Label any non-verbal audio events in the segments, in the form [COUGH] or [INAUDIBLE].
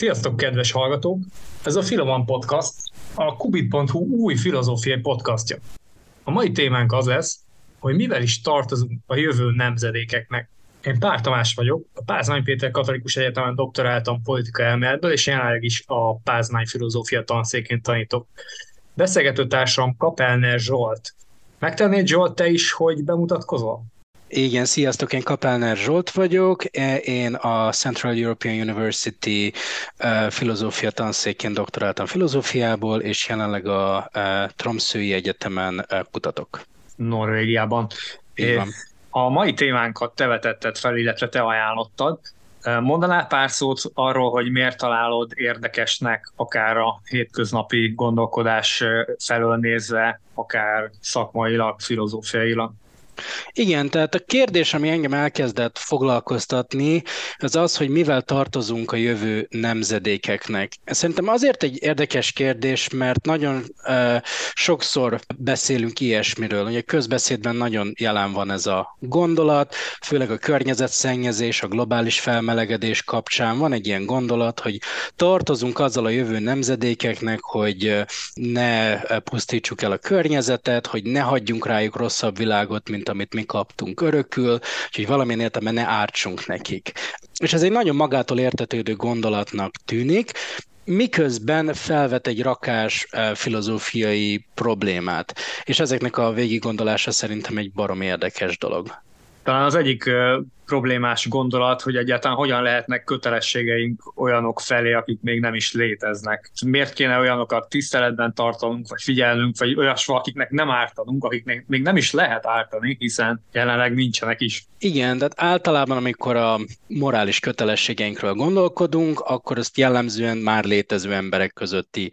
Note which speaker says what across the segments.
Speaker 1: Sziasztok, kedves hallgatók! Ez a Filoman Podcast, a kubit.hu új filozófiai podcastja. A mai témánk az lesz, hogy mivel is tartozunk a jövő nemzedékeknek. Én Pár Tamás vagyok, a Pázmány Péter Katolikus Egyetemen doktoráltam politika elméletből, és jelenleg is a Pázmány filozófia tanszékén tanítok. Beszélgető társam Kapelner Zsolt. Megtennéd Zsolt te is, hogy bemutatkozol?
Speaker 2: Igen, sziasztok, én Kapelner Zsolt vagyok, e, én a Central European University uh, filozófia tanszékén doktoráltam filozófiából, és jelenleg a uh, Tromsøi Egyetemen uh, kutatok.
Speaker 1: Norvégiában. Van. A mai témánkat te vetetted fel, illetve te ajánlottad. Mondanál pár szót arról, hogy miért találod érdekesnek akár a hétköznapi gondolkodás felől nézve, akár szakmailag, filozófiailag?
Speaker 2: Igen, tehát a kérdés, ami engem elkezdett foglalkoztatni, az az, hogy mivel tartozunk a jövő nemzedékeknek. Szerintem azért egy érdekes kérdés, mert nagyon uh, sokszor beszélünk ilyesmiről. Ugye közbeszédben nagyon jelen van ez a gondolat, főleg a környezetszennyezés, a globális felmelegedés kapcsán van egy ilyen gondolat, hogy tartozunk azzal a jövő nemzedékeknek, hogy ne pusztítsuk el a környezetet, hogy ne hagyjunk rájuk rosszabb világot, mint amit mi kaptunk örökül, úgyhogy valamilyen értelme ne ártsunk nekik. És ez egy nagyon magától értetődő gondolatnak tűnik, miközben felvet egy rakás filozófiai problémát. És ezeknek a végiggondolása szerintem egy barom érdekes dolog.
Speaker 1: Talán az egyik problémás gondolat, hogy egyáltalán hogyan lehetnek kötelességeink olyanok felé, akik még nem is léteznek. Miért kéne olyanokat tiszteletben tartanunk, vagy figyelnünk, vagy olyas akiknek nem ártanunk, akiknek még nem is lehet ártani, hiszen jelenleg nincsenek is.
Speaker 2: Igen, tehát általában, amikor a morális kötelességeinkről gondolkodunk, akkor ezt jellemzően már létező emberek közötti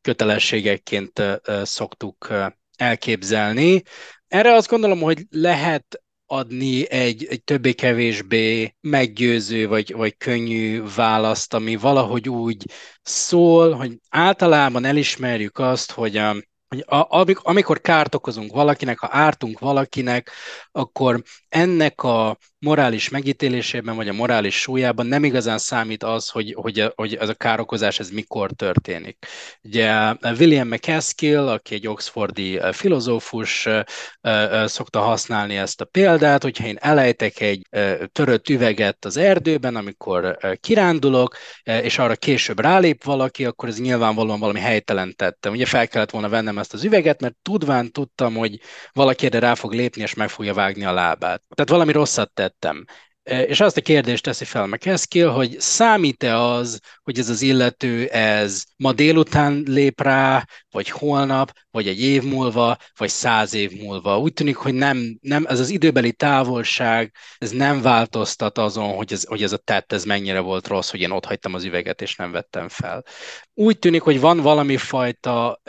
Speaker 2: kötelességekként szoktuk elképzelni. Erre azt gondolom, hogy lehet adni egy, egy többé-kevésbé meggyőző vagy, vagy könnyű választ, ami valahogy úgy szól, hogy általában elismerjük azt, hogy a, hogy a, amikor kárt okozunk valakinek, ha ártunk valakinek, akkor ennek a morális megítélésében, vagy a morális súlyában nem igazán számít az, hogy, hogy, hogy ez a károkozás ez mikor történik. Ugye William McCaskill, aki egy oxfordi filozófus, szokta használni ezt a példát, hogyha én elejtek egy törött üveget az erdőben, amikor kirándulok, és arra később rálép valaki, akkor ez nyilvánvalóan valami helytelen tettem. Ugye fel kellett volna vennem ezt az üveget, mert tudván tudtam, hogy valaki erre rá fog lépni, és meg fogja vágni a lábát. Tehát valami rosszat tettem. És azt a kérdést teszi fel McCaskill, hogy számít-e az, hogy ez az illető ez ma délután lép rá, vagy holnap, vagy egy év múlva, vagy száz év múlva. Úgy tűnik, hogy nem, nem ez az időbeli távolság, ez nem változtat azon, hogy ez, hogy ez a tett, ez mennyire volt rossz, hogy én ott hagytam az üveget, és nem vettem fel. Úgy tűnik, hogy van valami fajta,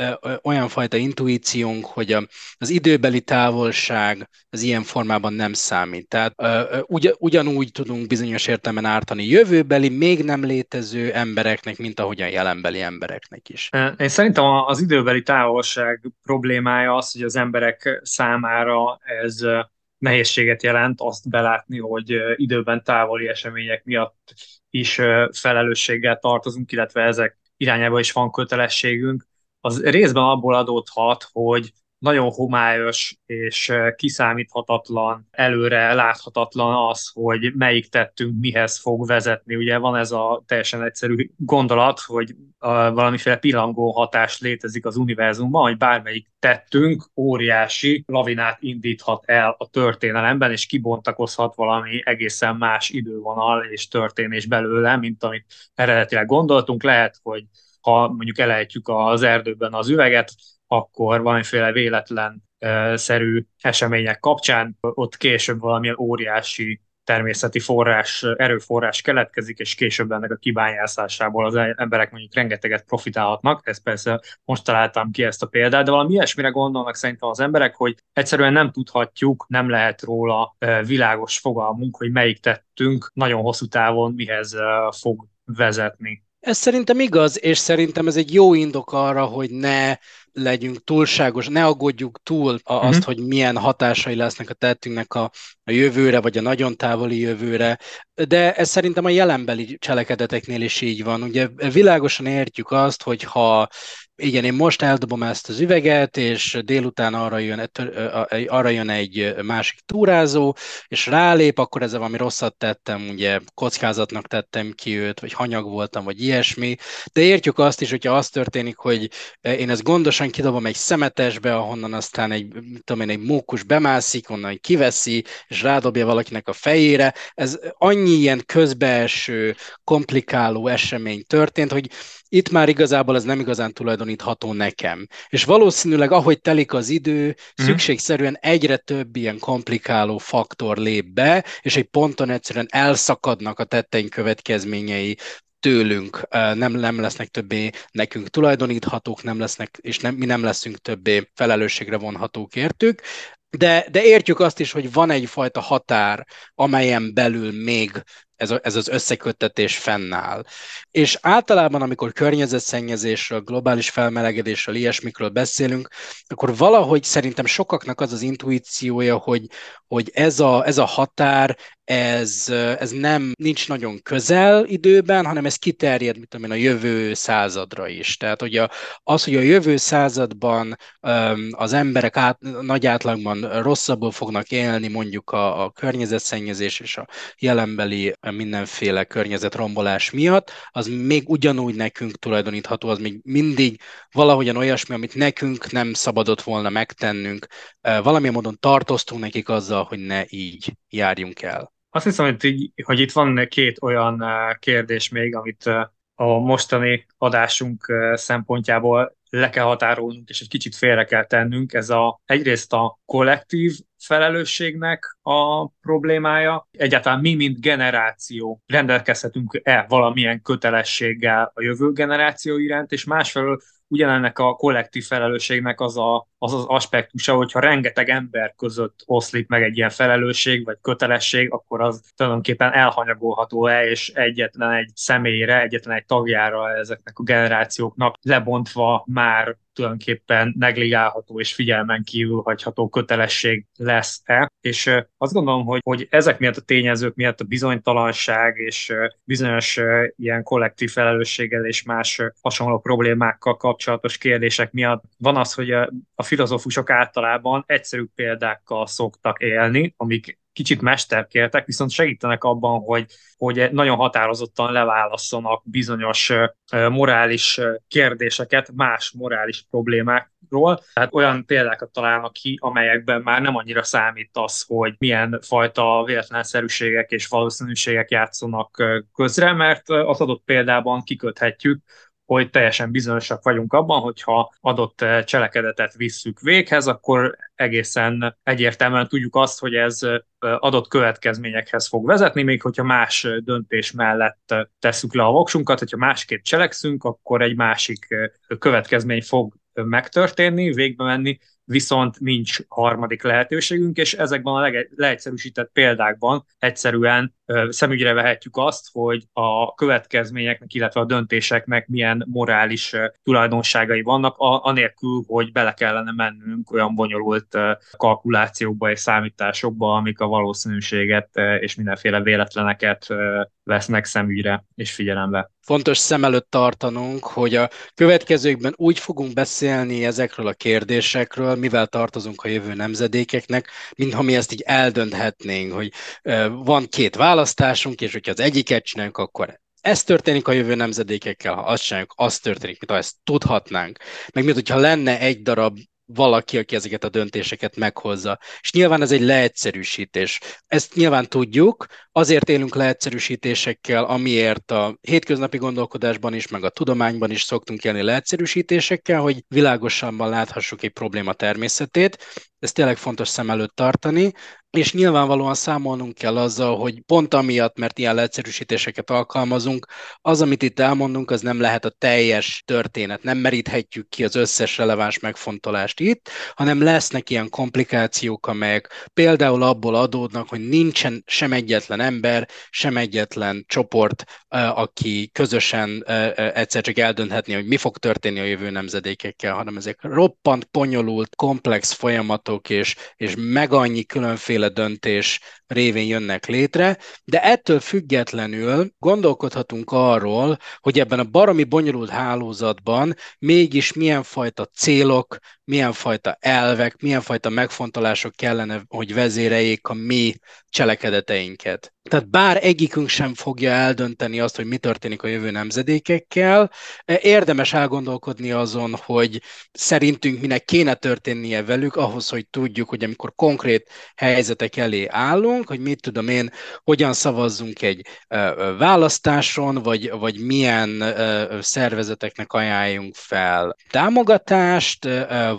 Speaker 2: olyan fajta intuíciónk, hogy az időbeli távolság az ilyen formában nem számít. Tehát ugy, ugyanúgy tudunk bizonyos értelemben ártani jövőbeli, még nem létező embereknek, mint ahogyan jelenbeli embereknek is.
Speaker 1: Én szerintem az időbeli távolság problémája az, hogy az emberek számára ez nehézséget jelent azt belátni, hogy időben távoli események miatt is felelősséggel tartozunk, illetve ezek irányába is van kötelességünk. Az részben abból adódhat, hogy nagyon homályos és kiszámíthatatlan, előre láthatatlan az, hogy melyik tettünk mihez fog vezetni. Ugye van ez a teljesen egyszerű gondolat, hogy valamiféle pillangó hatás létezik az univerzumban, hogy bármelyik tettünk óriási lavinát indíthat el a történelemben, és kibontakozhat valami egészen más idővonal és történés belőle, mint amit eredetileg gondoltunk. Lehet, hogy ha mondjuk elejtjük az erdőben az üveget, akkor valamiféle véletlen szerű események kapcsán ott később valamilyen óriási természeti forrás, erőforrás keletkezik, és később ennek a kibányászásából az emberek mondjuk rengeteget profitálhatnak. Ez persze most találtam ki ezt a példát, de valami ilyesmire gondolnak szerintem az emberek, hogy egyszerűen nem tudhatjuk, nem lehet róla világos fogalmunk, hogy melyik tettünk nagyon hosszú távon mihez fog vezetni.
Speaker 2: Ez szerintem igaz, és szerintem ez egy jó indok arra, hogy ne legyünk túlságos, ne aggódjuk túl azt, uh-huh. hogy milyen hatásai lesznek a tettünknek a, a jövőre, vagy a nagyon távoli jövőre, de ez szerintem a jelenbeli cselekedeteknél is így van. Ugye világosan értjük azt, hogy ha igen, én most eldobom ezt az üveget, és délután arra jön, arra jön egy másik túrázó, és rálép, akkor ezzel valami rosszat tettem, ugye kockázatnak tettem ki őt, vagy hanyag voltam, vagy ilyesmi. De értjük azt is, hogyha az történik, hogy én ezt gondosan kidobom egy szemetesbe, ahonnan aztán egy, tudom én, egy mókus bemászik, onnan kiveszi, és rádobja valakinek a fejére. Ez annyi ilyen közbeeső, komplikáló esemény történt, hogy itt már igazából ez nem igazán tulajdonítható nekem. És valószínűleg, ahogy telik az idő, mm. szükségszerűen egyre több ilyen komplikáló faktor lép be, és egy ponton egyszerűen elszakadnak a tetteink következményei tőlünk, nem, nem lesznek többé nekünk tulajdoníthatók, nem lesznek, és nem, mi nem leszünk többé felelősségre vonhatók értük, de, de értjük azt is, hogy van egyfajta határ, amelyen belül még ez, a, ez az összeköttetés fennáll. És általában, amikor környezetszennyezésről, globális felmelegedésről, ilyesmikről beszélünk, akkor valahogy szerintem sokaknak az az intuíciója, hogy, hogy ez, a, ez a határ, ez, ez nem nincs nagyon közel időben, hanem ez kiterjed, mit tudom én, a jövő századra is. Tehát, hogy a, az, hogy a jövő században az emberek át, nagy átlagban rosszabbul fognak élni mondjuk a, a környezetszennyezés és a jelenbeli mindenféle környezetrombolás miatt, az még ugyanúgy nekünk tulajdonítható, az még mindig valahogyan olyasmi, amit nekünk nem szabadott volna megtennünk. Valamilyen módon tartoztunk nekik azzal, hogy ne így járjunk el.
Speaker 1: Azt hiszem, hogy, így, hogy itt van két olyan kérdés még, amit a mostani adásunk szempontjából le kell határolnunk, és egy kicsit félre kell tennünk. Ez a, egyrészt a kollektív felelősségnek a problémája. Egyáltalán mi, mint generáció rendelkezhetünk-e valamilyen kötelességgel a jövő generáció iránt, és másfelől ugyanennek a kollektív felelősségnek az, a, az az aspektusa, hogyha rengeteg ember között oszlik meg egy ilyen felelősség vagy kötelesség, akkor az tulajdonképpen elhanyagolható-e, és egyetlen egy személyre, egyetlen egy tagjára ezeknek a generációknak lebontva már tulajdonképpen negligálható és figyelmen kívül hagyható kötelesség lesz-e. És azt gondolom, hogy, hogy ezek miatt a tényezők miatt a bizonytalanság és bizonyos ilyen kollektív felelősséggel és más hasonló problémákkal kapcsolatos kérdések miatt van az, hogy a, a filozófusok általában egyszerű példákkal szoktak élni, amik kicsit mesterkértek, viszont segítenek abban, hogy, hogy nagyon határozottan leválasszanak bizonyos morális kérdéseket más morális problémákról. Tehát olyan példákat találnak ki, amelyekben már nem annyira számít az, hogy milyen fajta véletlenszerűségek és valószínűségek játszanak közre, mert az adott példában kiköthetjük, hogy teljesen bizonyosak vagyunk abban, hogyha adott eh, cselekedetet visszük véghez, akkor egészen egyértelműen tudjuk azt, hogy ez eh, adott következményekhez fog vezetni, még hogyha más eh, döntés mellett tesszük le a voksunkat, hogyha másképp cselekszünk, akkor egy másik következmény fog megtörténni, végbe menni, viszont nincs harmadik lehetőségünk, és ezekben a leegyszerűsített példákban egyszerűen szemügyre vehetjük azt, hogy a következményeknek, illetve a döntéseknek milyen morális tulajdonságai vannak, anélkül, hogy bele kellene mennünk olyan bonyolult kalkulációkba és számításokba, amik a valószínűséget és mindenféle véletleneket vesznek szemügyre és figyelembe.
Speaker 2: Fontos szem előtt tartanunk, hogy a következőkben úgy fogunk beszélni ezekről a kérdésekről, mivel tartozunk a jövő nemzedékeknek, mintha mi ezt így eldönthetnénk, hogy van két választásunk, és hogyha az egyiket csináljuk, akkor ez történik a jövő nemzedékekkel, ha azt csináljuk, az történik, mint ha ezt tudhatnánk. Meg mint hogyha lenne egy darab valaki, aki ezeket a döntéseket meghozza. És nyilván ez egy leegyszerűsítés. Ezt nyilván tudjuk, azért élünk leegyszerűsítésekkel, amiért a hétköznapi gondolkodásban is, meg a tudományban is szoktunk élni leegyszerűsítésekkel, hogy világosabban láthassuk egy probléma természetét, Ez tényleg fontos szem előtt tartani, és nyilvánvalóan számolnunk kell azzal, hogy pont amiatt, mert ilyen leegyszerűsítéseket alkalmazunk, az, amit itt elmondunk, az nem lehet a teljes történet. Nem meríthetjük ki az összes releváns megfontolást itt, hanem lesznek ilyen komplikációk, amelyek például abból adódnak, hogy nincsen sem egyetlen ember, sem egyetlen csoport, aki közösen egyszer csak eldönthetni, hogy mi fog történni a jövő nemzedékekkel, hanem ezek roppant, ponyolult, komplex folyamatok, és, és meg annyi különféle döntés révén jönnek létre, de ettől függetlenül gondolkodhatunk arról, hogy ebben a baromi bonyolult hálózatban mégis milyen fajta célok, milyen fajta elvek, milyen fajta megfontolások kellene, hogy vezéreljék a mi cselekedeteinket. Tehát bár egyikünk sem fogja eldönteni azt, hogy mi történik a jövő nemzedékekkel, érdemes elgondolkodni azon, hogy szerintünk minek kéne történnie velük ahhoz, hogy tudjuk, hogy amikor konkrét helyzetek elé állunk, hogy mit tudom én, hogyan szavazzunk egy választáson, vagy, vagy milyen szervezeteknek ajánljunk fel támogatást,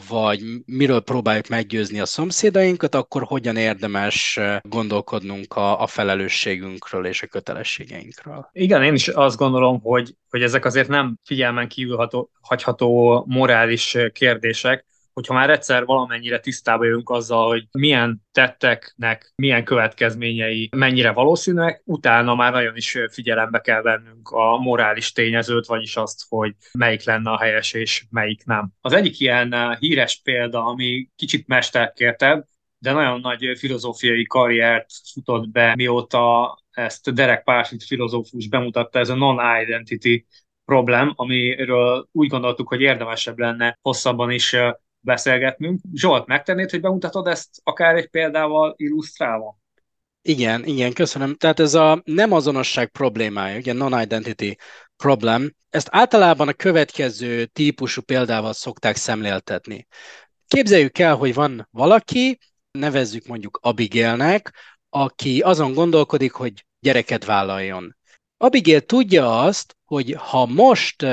Speaker 2: vagy miről próbáljuk meggyőzni a szomszédainkat, akkor hogyan érdemes gondolkodnunk a, a felelősségünkről és a kötelességeinkről.
Speaker 1: Igen, én is azt gondolom, hogy, hogy ezek azért nem figyelmen kívül hagyható morális kérdések, hogyha már egyszer valamennyire tisztába jövünk azzal, hogy milyen tetteknek milyen következményei mennyire valószínűek, utána már nagyon is figyelembe kell vennünk a morális tényezőt, vagyis azt, hogy melyik lenne a helyes és melyik nem. Az egyik ilyen híres példa, ami kicsit mesterkértebb, de nagyon nagy filozófiai karriert futott be, mióta ezt Derek Parfit filozófus bemutatta, ez a non-identity problem, amiről úgy gondoltuk, hogy érdemesebb lenne hosszabban is beszélgetnünk. Zsolt, megtennéd, hogy bemutatod ezt akár egy példával illusztrálva?
Speaker 2: Igen, igen, köszönöm. Tehát ez a nem azonosság problémája, ugye non-identity problem, ezt általában a következő típusú példával szokták szemléltetni. Képzeljük el, hogy van valaki, nevezzük mondjuk Abigailnek, aki azon gondolkodik, hogy gyereket vállaljon. Abigail tudja azt, hogy ha most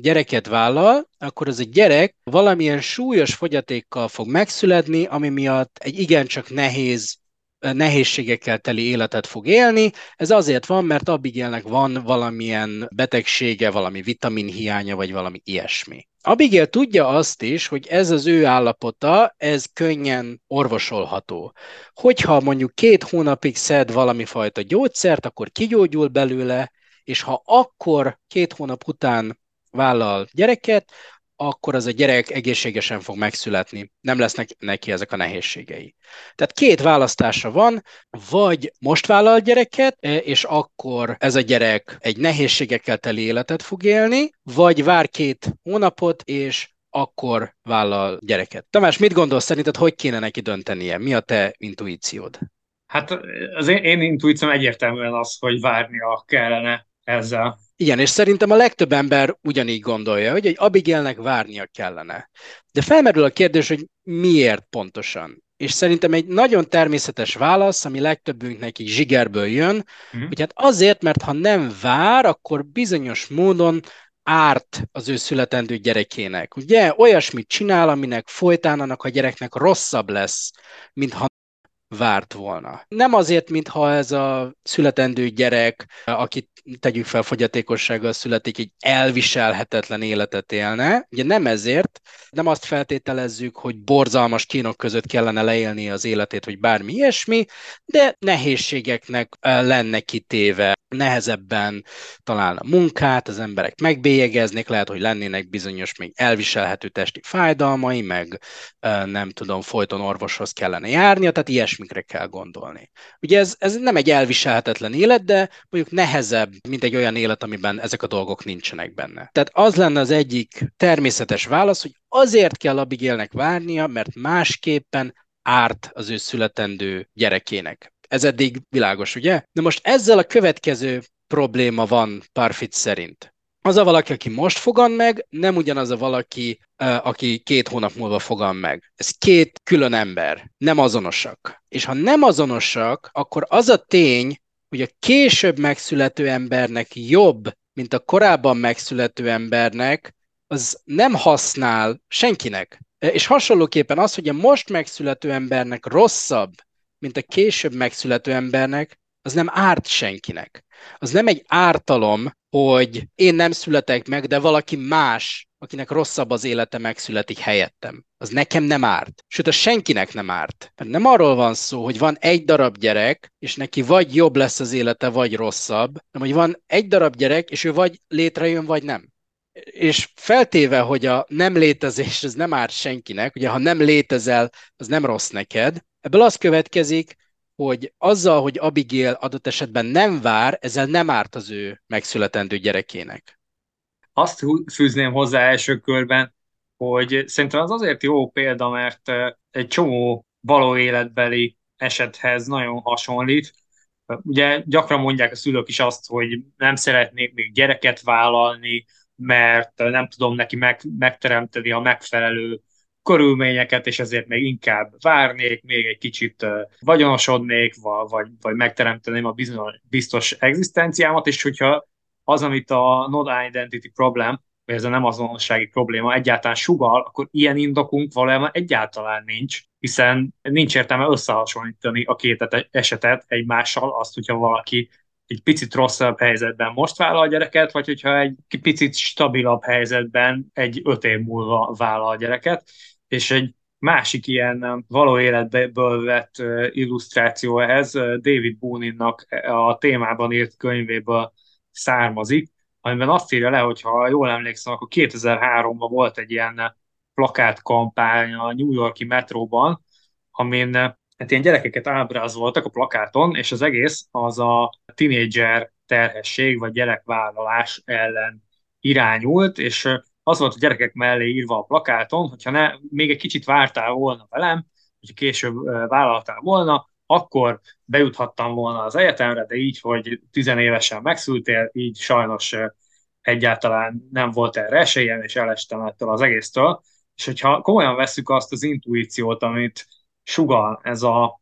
Speaker 2: gyereket vállal, akkor az a gyerek valamilyen súlyos fogyatékkal fog megszületni, ami miatt egy igencsak nehéz nehézségekkel teli életet fog élni. Ez azért van, mert Abigailnek van valamilyen betegsége, valami vitaminhiánya, vagy valami ilyesmi. Abigail tudja azt is, hogy ez az ő állapota, ez könnyen orvosolható. Hogyha mondjuk két hónapig szed valami fajta gyógyszert, akkor kigyógyul belőle, és ha akkor két hónap után vállal gyereket, akkor az a gyerek egészségesen fog megszületni, nem lesznek neki ezek a nehézségei. Tehát két választása van, vagy most vállal gyereket, e, és akkor ez a gyerek egy nehézségekkel teli életet fog élni, vagy vár két hónapot, és akkor vállal gyereket. Tamás, mit gondolsz szerinted, hogy kéne neki döntenie? Mi a te intuíciód?
Speaker 1: Hát az én, én intuícióm egyértelműen az, hogy várnia kellene ezzel.
Speaker 2: Igen, és szerintem a legtöbb ember ugyanígy gondolja, hogy egy Abigailnek várnia kellene. De felmerül a kérdés, hogy miért pontosan. És szerintem egy nagyon természetes válasz, ami legtöbbünknek így zsigerből jön, mm. hogy hát azért, mert ha nem vár, akkor bizonyos módon árt az ő születendő gyerekének. Ugye olyasmit csinál, aminek folytán annak a gyereknek rosszabb lesz, mint ha várt volna. Nem azért, mintha ez a születendő gyerek, akit tegyük fel fogyatékossággal születik, egy elviselhetetlen életet élne. Ugye nem ezért, nem azt feltételezzük, hogy borzalmas kínok között kellene leélni az életét, vagy bármi ilyesmi, de nehézségeknek lenne kitéve, nehezebben találna munkát, az emberek megbélyegeznék, lehet, hogy lennének bizonyos még elviselhető testi fájdalmai, meg nem tudom, folyton orvoshoz kellene járnia, tehát ilyesmikre kell gondolni. Ugye ez, ez nem egy elviselhetetlen élet, de mondjuk nehezebb, mint egy olyan élet, amiben ezek a dolgok nincsenek benne. Tehát az lenne az egyik természetes válasz, hogy azért kell Abigailnek várnia, mert másképpen árt az ő születendő gyerekének. Ez eddig világos, ugye? De most ezzel a következő probléma van Parfit szerint. Az a valaki, aki most fogan meg, nem ugyanaz a valaki, aki két hónap múlva fogan meg. Ez két külön ember, nem azonosak. És ha nem azonosak, akkor az a tény, hogy a később megszülető embernek jobb, mint a korábban megszülető embernek, az nem használ senkinek. És hasonlóképpen az, hogy a most megszülető embernek rosszabb, mint a később megszülető embernek, az nem árt senkinek. Az nem egy ártalom, hogy én nem születek meg, de valaki más, akinek rosszabb az élete, megszületik helyettem. Az nekem nem árt. Sőt, a senkinek nem árt. Mert nem arról van szó, hogy van egy darab gyerek, és neki vagy jobb lesz az élete, vagy rosszabb, hanem hogy van egy darab gyerek, és ő vagy létrejön, vagy nem és feltéve, hogy a nem létezés az nem árt senkinek, ugye ha nem létezel, az nem rossz neked, ebből az következik, hogy azzal, hogy Abigail adott esetben nem vár, ezzel nem árt az ő megszületendő gyerekének.
Speaker 1: Azt fűzném hozzá első körben, hogy szerintem az azért jó példa, mert egy csomó való életbeli esethez nagyon hasonlít. Ugye gyakran mondják a szülők is azt, hogy nem szeretnék még gyereket vállalni, mert nem tudom neki meg, megteremteni a megfelelő körülményeket, és ezért még inkább várnék, még egy kicsit vagyonosodnék, vagy, vagy megteremteném a biztos egzisztenciámat, és hogyha az, amit a non-identity problem, vagy ez a nem azonossági probléma egyáltalán sugal, akkor ilyen indokunk valójában egyáltalán nincs, hiszen nincs értelme összehasonlítani a két esetet egymással, azt, hogyha valaki egy picit rosszabb helyzetben most vállal a gyereket, vagy hogyha egy picit stabilabb helyzetben egy öt év múlva vállal a gyereket. És egy másik ilyen való életből vett illusztráció ehhez David Booninnak a témában írt könyvéből származik, amiben azt írja le, hogy ha jól emlékszem, akkor 2003-ban volt egy ilyen plakátkampány a New Yorki metróban, amin hát ilyen gyerekeket ábrázoltak a plakáton, és az egész az a tinédzser terhesség vagy gyerekvállalás ellen irányult, és az volt a gyerekek mellé írva a plakáton, hogyha ne, még egy kicsit vártál volna velem, hogyha később vállaltál volna, akkor bejuthattam volna az egyetemre, de így, hogy tizenévesen megszültél, így sajnos egyáltalán nem volt erre esélyem, és elestem ettől az egésztől. És hogyha komolyan veszük azt az intuíciót, amit sugal ez a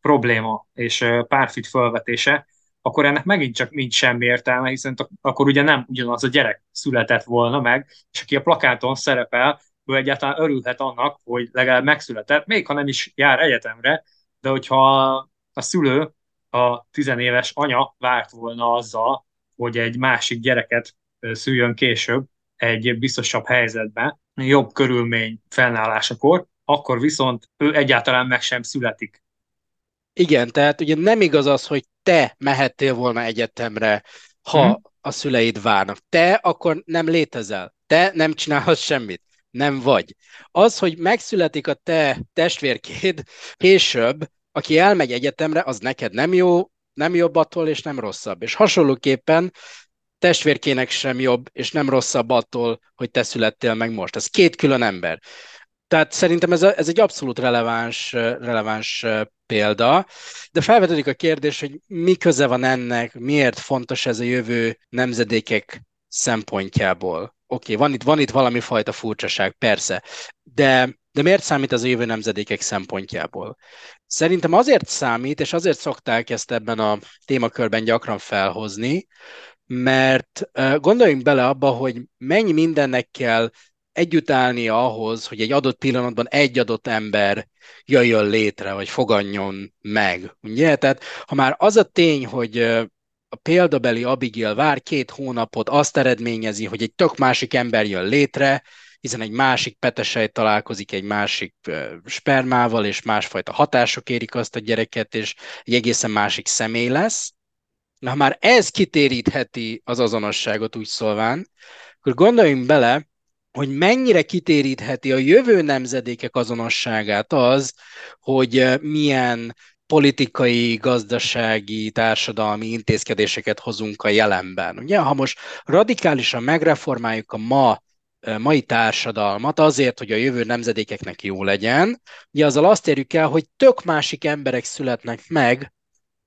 Speaker 1: probléma és párfit felvetése, akkor ennek megint csak nincs semmi értelme, hiszen akkor ugye nem ugyanaz a gyerek született volna meg, és aki a plakáton szerepel, ő egyáltalán örülhet annak, hogy legalább megszületett, még ha nem is jár egyetemre, de hogyha a szülő, a tizenéves anya várt volna azzal, hogy egy másik gyereket szüljön később egy biztosabb helyzetben, jobb körülmény fennállásakor, akkor viszont ő egyáltalán meg sem születik.
Speaker 2: Igen, tehát ugye nem igaz az, hogy te mehettél volna egyetemre, ha hmm. a szüleid várnak. Te akkor nem létezel. Te nem csinálhatsz semmit. Nem vagy. Az, hogy megszületik a te testvérkéd [LAUGHS] később, aki elmegy egyetemre, az neked nem jó, nem jobb attól, és nem rosszabb. És hasonlóképpen testvérkének sem jobb, és nem rosszabb attól, hogy te születtél meg most. Ez két külön ember. Tehát szerintem ez, a, ez egy abszolút releváns, releváns példa, de felvetődik a kérdés, hogy mi köze van ennek, miért fontos ez a jövő nemzedékek szempontjából. Oké, okay, van itt, van itt valami fajta furcsaság, persze, de, de miért számít ez a jövő nemzedékek szempontjából? Szerintem azért számít, és azért szokták ezt ebben a témakörben gyakran felhozni, mert gondoljunk bele abba, hogy mennyi mindennek kell együtt állni ahhoz, hogy egy adott pillanatban egy adott ember jöjjön létre, vagy foganjon meg. Ugye? Tehát ha már az a tény, hogy a példabeli Abigail vár két hónapot, azt eredményezi, hogy egy tök másik ember jön létre, hiszen egy másik petesej találkozik egy másik spermával, és másfajta hatások érik azt a gyereket, és egy egészen másik személy lesz. Na, ha már ez kitérítheti az azonosságot úgy szólván, akkor gondoljunk bele, hogy mennyire kitérítheti a jövő nemzedékek azonosságát az, hogy milyen politikai, gazdasági, társadalmi intézkedéseket hozunk a jelenben. Ugye, ha most radikálisan megreformáljuk a ma mai társadalmat azért, hogy a jövő nemzedékeknek jó legyen, ugye azzal azt érjük el, hogy tök másik emberek születnek meg,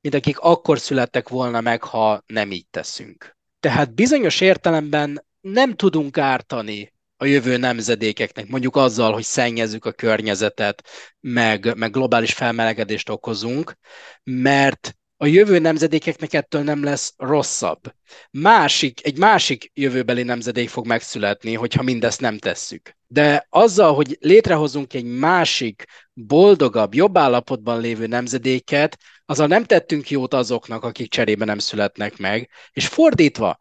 Speaker 2: mint akik akkor születtek volna meg, ha nem így teszünk. Tehát bizonyos értelemben nem tudunk ártani a jövő nemzedékeknek, mondjuk azzal, hogy szennyezzük a környezetet, meg, meg globális felmelegedést okozunk, mert a jövő nemzedékeknek ettől nem lesz rosszabb. Másik, egy másik jövőbeli nemzedék fog megszületni, hogyha mindezt nem tesszük. De azzal, hogy létrehozunk egy másik, boldogabb, jobb állapotban lévő nemzedéket, azzal nem tettünk jót azoknak, akik cserébe nem születnek meg, és fordítva,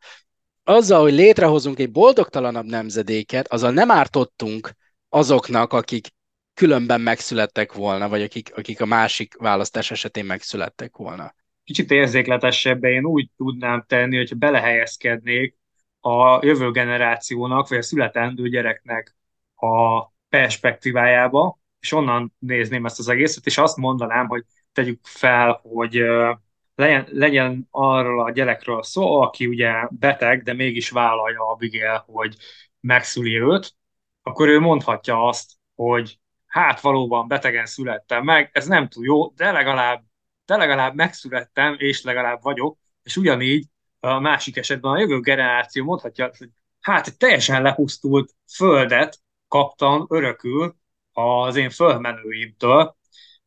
Speaker 2: azzal, hogy létrehozunk egy boldogtalanabb nemzedéket, azzal nem ártottunk azoknak, akik különben megszülettek volna, vagy akik, akik a másik választás esetén megszülettek volna.
Speaker 1: Kicsit érzékletesebben én úgy tudnám tenni, hogyha belehelyezkednék a jövő generációnak, vagy a születendő gyereknek a perspektívájába, és onnan nézném ezt az egészet, és azt mondanám, hogy tegyük fel, hogy legyen, legyen arról a gyerekről szó, aki ugye beteg, de mégis vállalja Abigail, hogy megszüli őt, akkor ő mondhatja azt, hogy hát valóban betegen születtem meg, ez nem túl jó, de legalább, de legalább megszülettem, és legalább vagyok, és ugyanígy a másik esetben a jövő generáció mondhatja, hogy hát egy teljesen lepusztult földet kaptam örökül az én fölmenőimtől,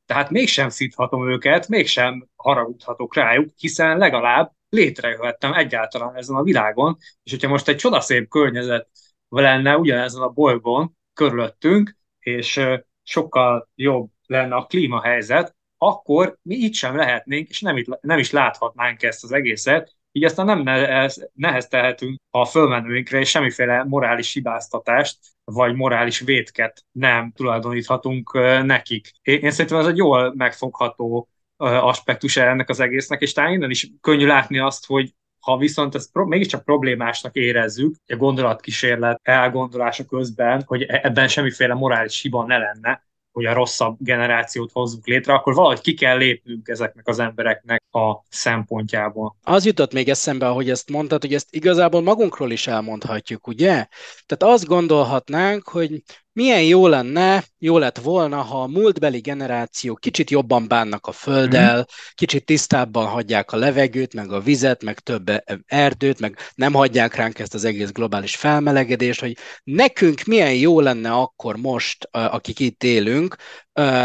Speaker 1: tehát mégsem szíthatom őket, mégsem haragudhatok rájuk, hiszen legalább létrejöhettem egyáltalán ezen a világon, és hogyha most egy csodaszép környezet lenne ugyanezen a bolygón körülöttünk, és sokkal jobb lenne a klímahelyzet, akkor mi itt sem lehetnénk, és nem, itt, nem is láthatnánk ezt az egészet, így aztán nem nehez, neheztelhetünk a fölmenőinkre, és semmiféle morális hibáztatást, vagy morális vétket nem tulajdoníthatunk nekik. Én szerintem ez egy jól megfogható aspektus ennek az egésznek, és talán innen is könnyű látni azt, hogy ha viszont ezt pro- mégiscsak problémásnak érezzük, a gondolatkísérlet elgondolása közben, hogy e-, ebben semmiféle morális hiba ne lenne, hogy a rosszabb generációt hozzuk létre, akkor valahogy ki kell lépnünk ezeknek az embereknek a szempontjából.
Speaker 2: Az jutott még eszembe, ahogy ezt mondtad, hogy ezt igazából magunkról is elmondhatjuk, ugye? Tehát azt gondolhatnánk, hogy milyen jó lenne, jó lett volna, ha a múltbeli generációk kicsit jobban bánnak a földdel, mm. kicsit tisztábban hagyják a levegőt, meg a vizet, meg több erdőt, meg nem hagyják ránk ezt az egész globális felmelegedést, hogy nekünk milyen jó lenne akkor most, akik itt élünk,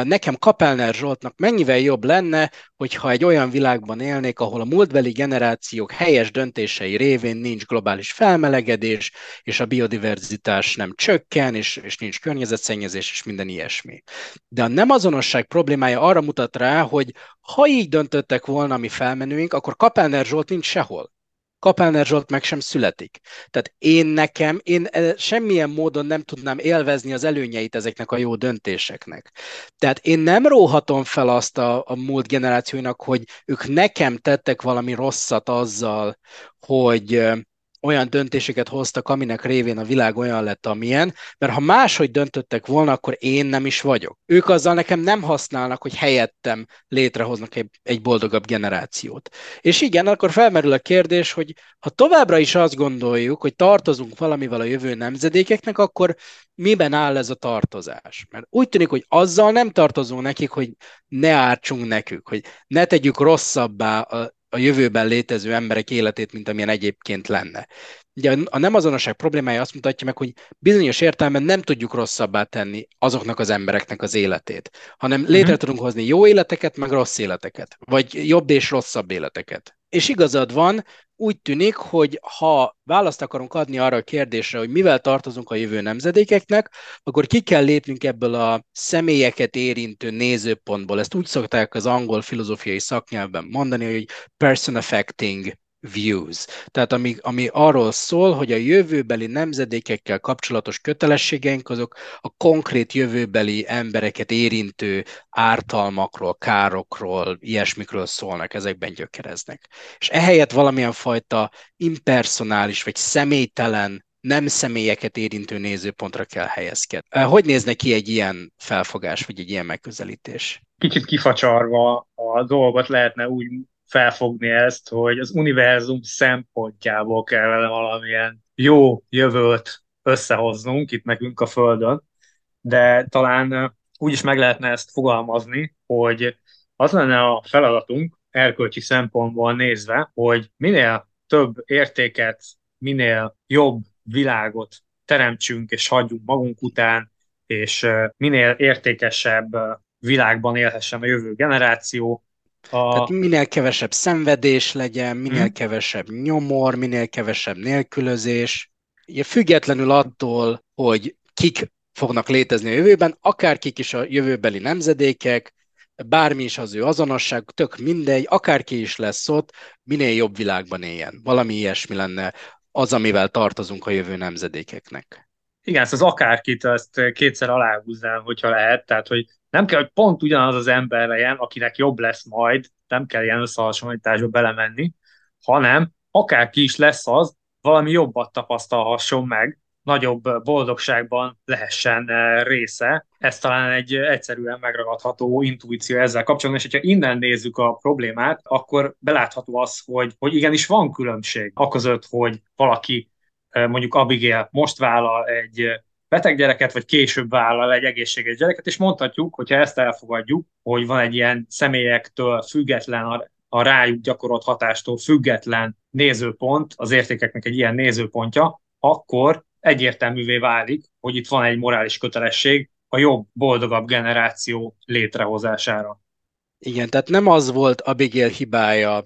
Speaker 2: nekem Kapelner Zsoltnak mennyivel jobb lenne, hogyha egy olyan világban élnék, ahol a múltbeli generációk helyes döntései révén nincs globális felmelegedés, és a biodiverzitás nem csökken, és, és nincs környezetszennyezés, és minden ilyesmi. De a nem azonosság problémája arra mutat rá, hogy ha így döntöttek volna mi felmenőink, akkor Kapelner Zsolt nincs sehol. Kapelner Zsolt meg sem születik. Tehát én nekem, én eh, semmilyen módon nem tudnám élvezni az előnyeit ezeknek a jó döntéseknek. Tehát én nem róhatom fel azt a, a múlt generációinak, hogy ők nekem tettek valami rosszat azzal, hogy eh, olyan döntéseket hoztak, aminek révén a világ olyan lett, amilyen, mert ha máshogy döntöttek volna, akkor én nem is vagyok. Ők azzal nekem nem használnak, hogy helyettem létrehoznak egy, boldogabb generációt. És igen, akkor felmerül a kérdés, hogy ha továbbra is azt gondoljuk, hogy tartozunk valamivel a jövő nemzedékeknek, akkor miben áll ez a tartozás? Mert úgy tűnik, hogy azzal nem tartozunk nekik, hogy ne ártsunk nekük, hogy ne tegyük rosszabbá a a jövőben létező emberek életét, mint amilyen egyébként lenne. Ugye a nem azonosság problémája azt mutatja meg, hogy bizonyos értelemben nem tudjuk rosszabbá tenni azoknak az embereknek az életét, hanem létre uh-huh. tudunk hozni jó életeket, meg rossz életeket, vagy jobb és rosszabb életeket. És igazad van, úgy tűnik, hogy ha választ akarunk adni arra a kérdésre, hogy mivel tartozunk a jövő nemzedékeknek, akkor ki kell lépnünk ebből a személyeket érintő nézőpontból. Ezt úgy szokták az angol filozófiai szaknyelvben mondani, hogy person affecting views. Tehát ami, ami arról szól, hogy a jövőbeli nemzedékekkel kapcsolatos kötelességeink azok a konkrét jövőbeli embereket érintő ártalmakról, károkról, ilyesmikről szólnak, ezekben gyökereznek. És ehelyett valamilyen fajta impersonális vagy személytelen nem személyeket érintő nézőpontra kell helyezkedni. Hogy nézne ki egy ilyen felfogás, vagy egy ilyen megközelítés?
Speaker 1: Kicsit kifacsarva a dolgot lehetne úgy felfogni ezt, hogy az univerzum szempontjából kellene valamilyen jó jövőt összehoznunk itt nekünk a Földön, de talán úgy is meg lehetne ezt fogalmazni, hogy az lenne a feladatunk erkölcsi szempontból nézve, hogy minél több értéket, minél jobb világot teremtsünk és hagyjunk magunk után, és minél értékesebb világban élhessen a jövő generáció,
Speaker 2: A... Tehát minél kevesebb szenvedés legyen, minél hmm. kevesebb nyomor, minél kevesebb nélkülözés. Ugye függetlenül attól, hogy kik fognak létezni a jövőben, akár kik is a jövőbeli nemzedékek, bármi is az ő azonosság, tök mindegy, akárki is lesz ott, minél jobb világban éljen. Valami ilyesmi lenne az, amivel tartozunk a jövő nemzedékeknek.
Speaker 1: Igen, ezt az akárkit, ezt kétszer aláhúznám, hogyha lehet, tehát, hogy nem kell, hogy pont ugyanaz az ember legyen, akinek jobb lesz majd, nem kell ilyen összehasonlításba belemenni, hanem akárki is lesz az, valami jobbat tapasztalhasson meg, nagyobb boldogságban lehessen eh, része. Ez talán egy egyszerűen megragadható intuíció ezzel kapcsolatban, és hogyha innen nézzük a problémát, akkor belátható az, hogy, hogy igenis van különbség aközött, hogy valaki eh, mondjuk Abigail most vállal egy eh, beteg gyereket, vagy később vállal egy egészséges gyereket, és mondhatjuk, hogyha ezt elfogadjuk, hogy van egy ilyen személyektől független a, a rájuk gyakorolt hatástól független nézőpont, az értékeknek egy ilyen nézőpontja, akkor egyértelművé válik, hogy itt van egy morális kötelesség a jobb, boldogabb generáció létrehozására.
Speaker 2: Igen, tehát nem az volt Abigail hibája,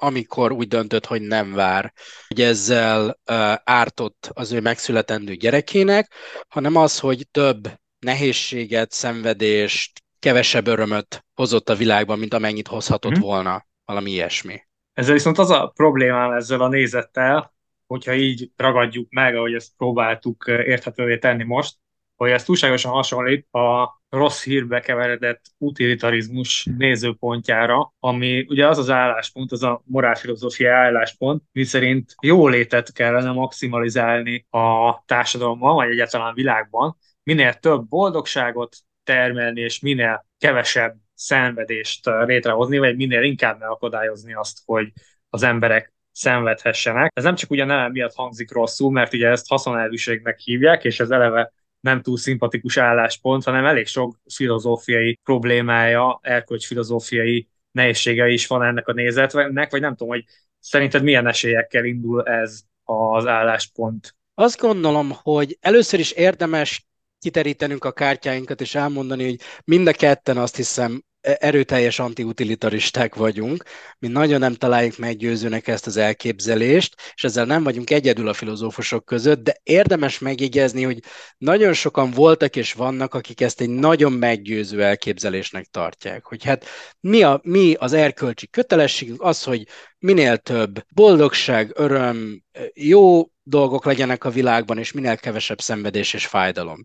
Speaker 2: amikor úgy döntött, hogy nem vár, hogy ezzel ártott az ő megszületendő gyerekének, hanem az, hogy több nehézséget, szenvedést, kevesebb örömöt hozott a világban, mint amennyit hozhatott hmm. volna, valami ilyesmi.
Speaker 1: Ezzel viszont az a problémám ezzel a nézettel, hogyha így ragadjuk meg, ahogy ezt próbáltuk érthetővé tenni most, hogy ez túlságosan hasonlít a rossz hírbe keveredett utilitarizmus nézőpontjára, ami ugye az az álláspont, az a morálfilozófia álláspont, mi szerint jólétet kellene maximalizálni a társadalomban, vagy egyáltalán világban, minél több boldogságot termelni, és minél kevesebb szenvedést létrehozni, vagy minél inkább megakadályozni azt, hogy az emberek szenvedhessenek. Ez nem csak ugye nem miatt hangzik rosszul, mert ugye ezt haszonelvűségnek hívják, és ez eleve nem túl szimpatikus álláspont, hanem elég sok filozófiai problémája, erkölcsfilozófiai nehézsége is van ennek a nézetnek, vagy nem tudom, hogy szerinted milyen esélyekkel indul ez az álláspont?
Speaker 2: Azt gondolom, hogy először is érdemes kiterítenünk a kártyáinkat, és elmondani, hogy mind a ketten azt hiszem erőteljes antiutilitaristák vagyunk, mi nagyon nem találjuk meggyőzőnek ezt az elképzelést, és ezzel nem vagyunk egyedül a filozófusok között, de érdemes megjegyezni, hogy nagyon sokan voltak és vannak, akik ezt egy nagyon meggyőző elképzelésnek tartják, hogy hát mi, a, mi az erkölcsi kötelességünk az, hogy minél több boldogság, öröm, jó dolgok legyenek a világban, és minél kevesebb szenvedés és fájdalom.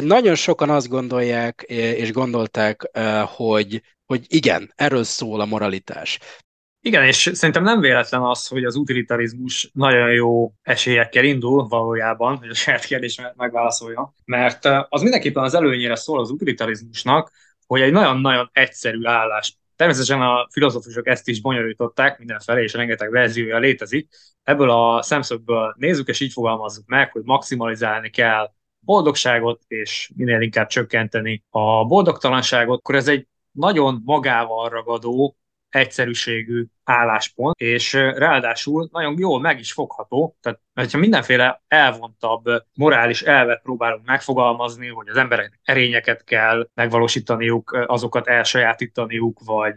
Speaker 2: Nagyon sokan azt gondolják, és gondolták, hogy, hogy igen, erről szól a moralitás.
Speaker 1: Igen, és szerintem nem véletlen az, hogy az utilitarizmus nagyon jó esélyekkel indul valójában, hogy a saját kérdést megválaszolja, mert az mindenképpen az előnyére szól az utilitarizmusnak, hogy egy nagyon-nagyon egyszerű állás Természetesen a filozófusok ezt is bonyolították mindenfelé, és rengeteg verziója létezik. Ebből a szemszögből nézzük, és így fogalmazzuk meg, hogy maximalizálni kell boldogságot, és minél inkább csökkenteni a boldogtalanságot, akkor ez egy nagyon magával ragadó, egyszerűségű álláspont, és ráadásul nagyon jól meg is fogható, tehát ha mindenféle elvontabb morális elvet próbálunk megfogalmazni, hogy az emberek erényeket kell megvalósítaniuk, azokat elsajátítaniuk, vagy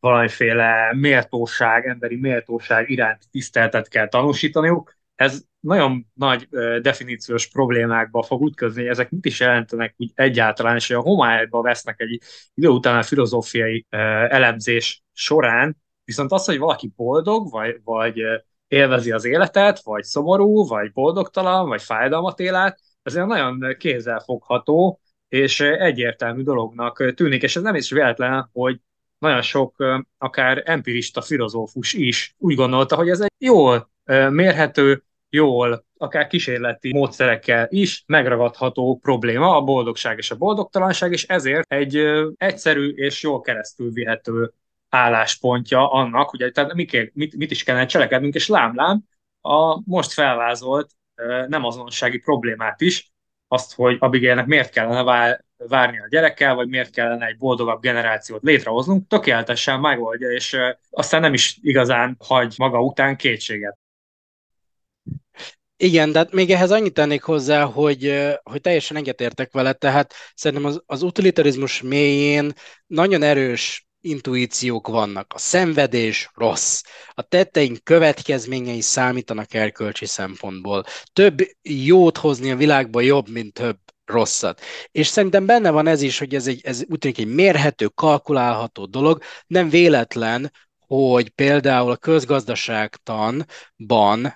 Speaker 1: valamiféle méltóság, emberi méltóság iránti tiszteltet kell tanúsítaniuk, ez nagyon nagy definíciós problémákba fog ütközni, ezek mit is jelentenek úgy egyáltalán, és a homályba vesznek egy idő után a filozófiai elemzés során, viszont az, hogy valaki boldog, vagy, vagy élvezi az életet, vagy szomorú, vagy boldogtalan, vagy fájdalmat él át, ez nagyon kézzelfogható, és egyértelmű dolognak tűnik, és ez nem is véletlen, hogy nagyon sok akár empirista filozófus is úgy gondolta, hogy ez egy jól mérhető, jól, akár kísérleti módszerekkel is megragadható probléma, a boldogság és a boldogtalanság, és ezért egy egyszerű és jól keresztül vihető álláspontja annak, hogy tehát mit, mit, mit is kellene cselekednünk, és lámlám a most felvázolt nem azonossági problémát is, azt, hogy Abigailnek miért kellene vár, várni a gyerekkel, vagy miért kellene egy boldogabb generációt létrehoznunk, tökéletesen megoldja, és aztán nem is igazán hagy maga után kétséget.
Speaker 2: Igen, de hát még ehhez annyit tennék hozzá, hogy, hogy teljesen egyetértek vele, tehát szerintem az, az utilitarizmus mélyén nagyon erős intuíciók vannak. A szenvedés rossz. A tetteink következményei számítanak erkölcsi szempontból. Több jót hozni a világba jobb, mint több rosszat. És szerintem benne van ez is, hogy ez, egy, ez úgy tűnik egy mérhető, kalkulálható dolog. Nem véletlen, hogy például a közgazdaságtanban